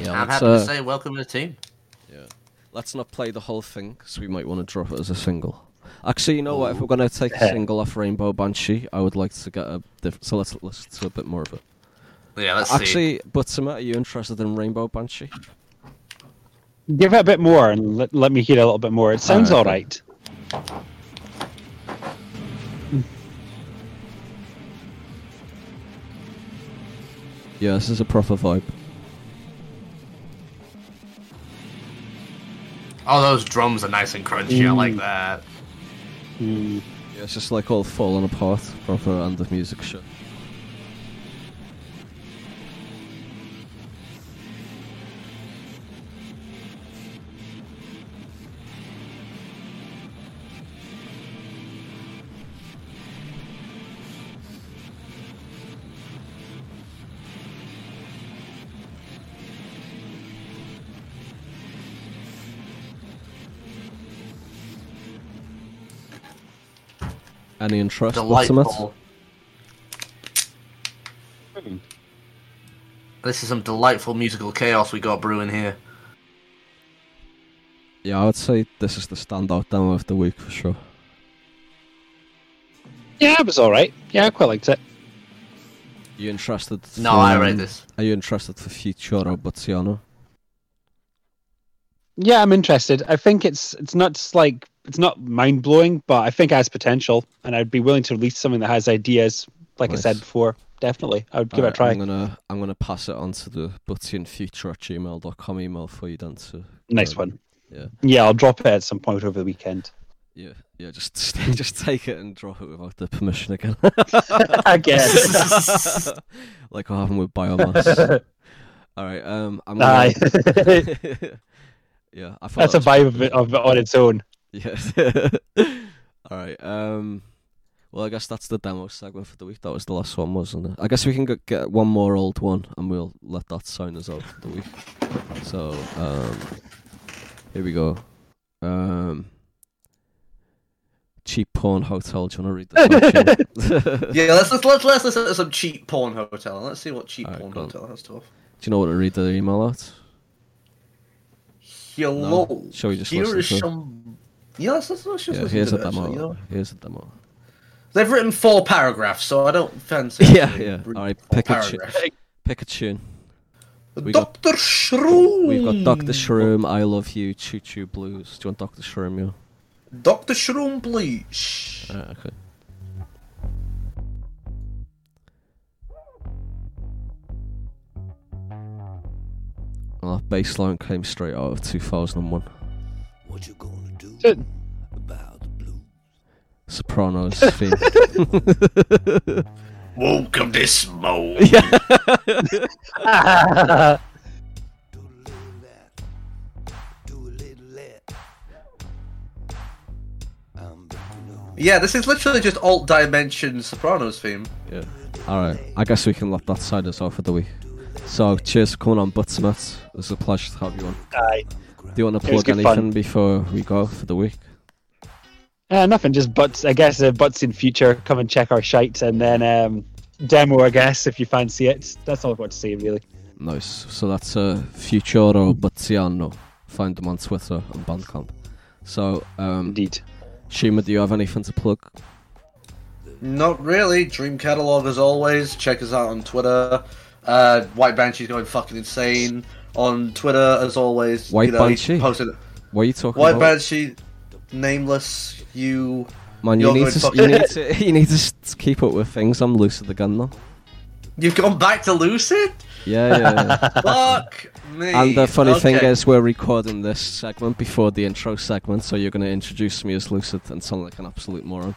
Yeah, I'm happy uh, to say welcome to the team. Let's not play the whole thing because we might want to drop it as a single. Actually, you know what? If we're gonna take a single off Rainbow Banshee, I would like to get a diff- so let's listen to a bit more of it. Yeah, let's see. Actually, Buttsomet, are you interested in Rainbow Banshee? Give it a bit more and let, let me hear a little bit more. It sounds all Alright. Yeah, this is a proper vibe. Oh, those drums are nice and crunchy. I like Mm. that. Mm. Yeah, it's just like all falling apart. Proper end of music shit. Any interest? What's in it? Delightful. This is some delightful musical chaos we got brewing here. Yeah, I would say this is the standout demo of the week for sure. Yeah, it was all right. Yeah, I quite liked it. you interested? No, for, I um, this. Are you interested for Futuro Buttsiano? Yeah, I'm interested. I think it's it's not just like it's not mind blowing, but I think it has potential, and I'd be willing to release something that has ideas. Like Nice. I said before, definitely, I would give it a try. I'm gonna I'm gonna pass it on to the butzianfuture at gmail.com email for you then to Nice um, one. Yeah. Yeah, I'll drop it at some point over the weekend. Yeah, yeah, just just take it and drop it without the permission again. I guess. like what happened with biomass. Alright, um I'm gonna Yeah, I thought That's a that was vibe of it, of it on its own. Yeah. Alright, um well I guess that's the demo segment for the week. That was the last one, wasn't it? I guess we can go get one more old one and we'll let that sign us out for the week. So, um here we go. Um Cheap Porn Hotel, do you wanna read this one? Yeah, let's, let's let's let's listen to some cheap porn hotel. Let's see what cheap Alright, porn go on. hotel has to offer. Do you know what to read the email out? Hello. No. Shall we just Here listen is it? some. Yeah, let's, let's, let's just Yeah, here's to a it, actually, demo. you know? Here's a demo. They've written four paragraphs, so I don't fancy. Yeah, yeah. Alright, pick a tu- pick a tune. We got- Doctor Shroom. We've got Doctor Shroom, I Love You, Choo Choo Blues. Do you want Doctor Shroom, yeah? Doctor Shroom, please. Alright, okay. Well, that bass line came straight out of 2001. Good. Sopranos theme. Welcome to smoke. Yeah, yeah, this is literally just alt dimension Sopranos theme. yeah. Alright, I guess we can let that side us off for the week. So, cheers for coming on, Buttsomet. It was a pleasure to have you on. Aye. Do you want to plug anything fun. before we go for the week? Uh, nothing, just butts. I guess uh, butts in future. Come and check our shite, and then um, demo. I guess if you fancy it. That's all I've got to say, really. Nice. So that's uh, Futuro Buttsiano. Find them on Twitter and Bandcamp. So, um, Indeed. Shima, do you have anything to plug? Not really. Dream Catalogue as always. Check us out on Twitter. Uh, White Banshee's going fucking insane on Twitter as always. White you know, he Banshee? Posted What are you talking White about? Banshee, nameless. You. Man, you need, to, you need to you need to keep up with things. I'm loose with the gun now. You've gone back to Lucid. Yeah, yeah. yeah. Fuck me. and the funny thing is, we're recording this segment before the intro segment, so you're going to introduce me as Lucid and sound like an absolute moron.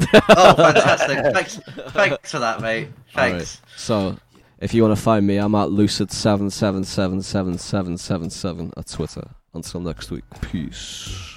oh, fantastic! thanks, thanks for that, mate. Thanks. Alright, So, if you want to find me, I'm at lucid seven seven seven seven seven seven seven at Twitter. Until next week, peace.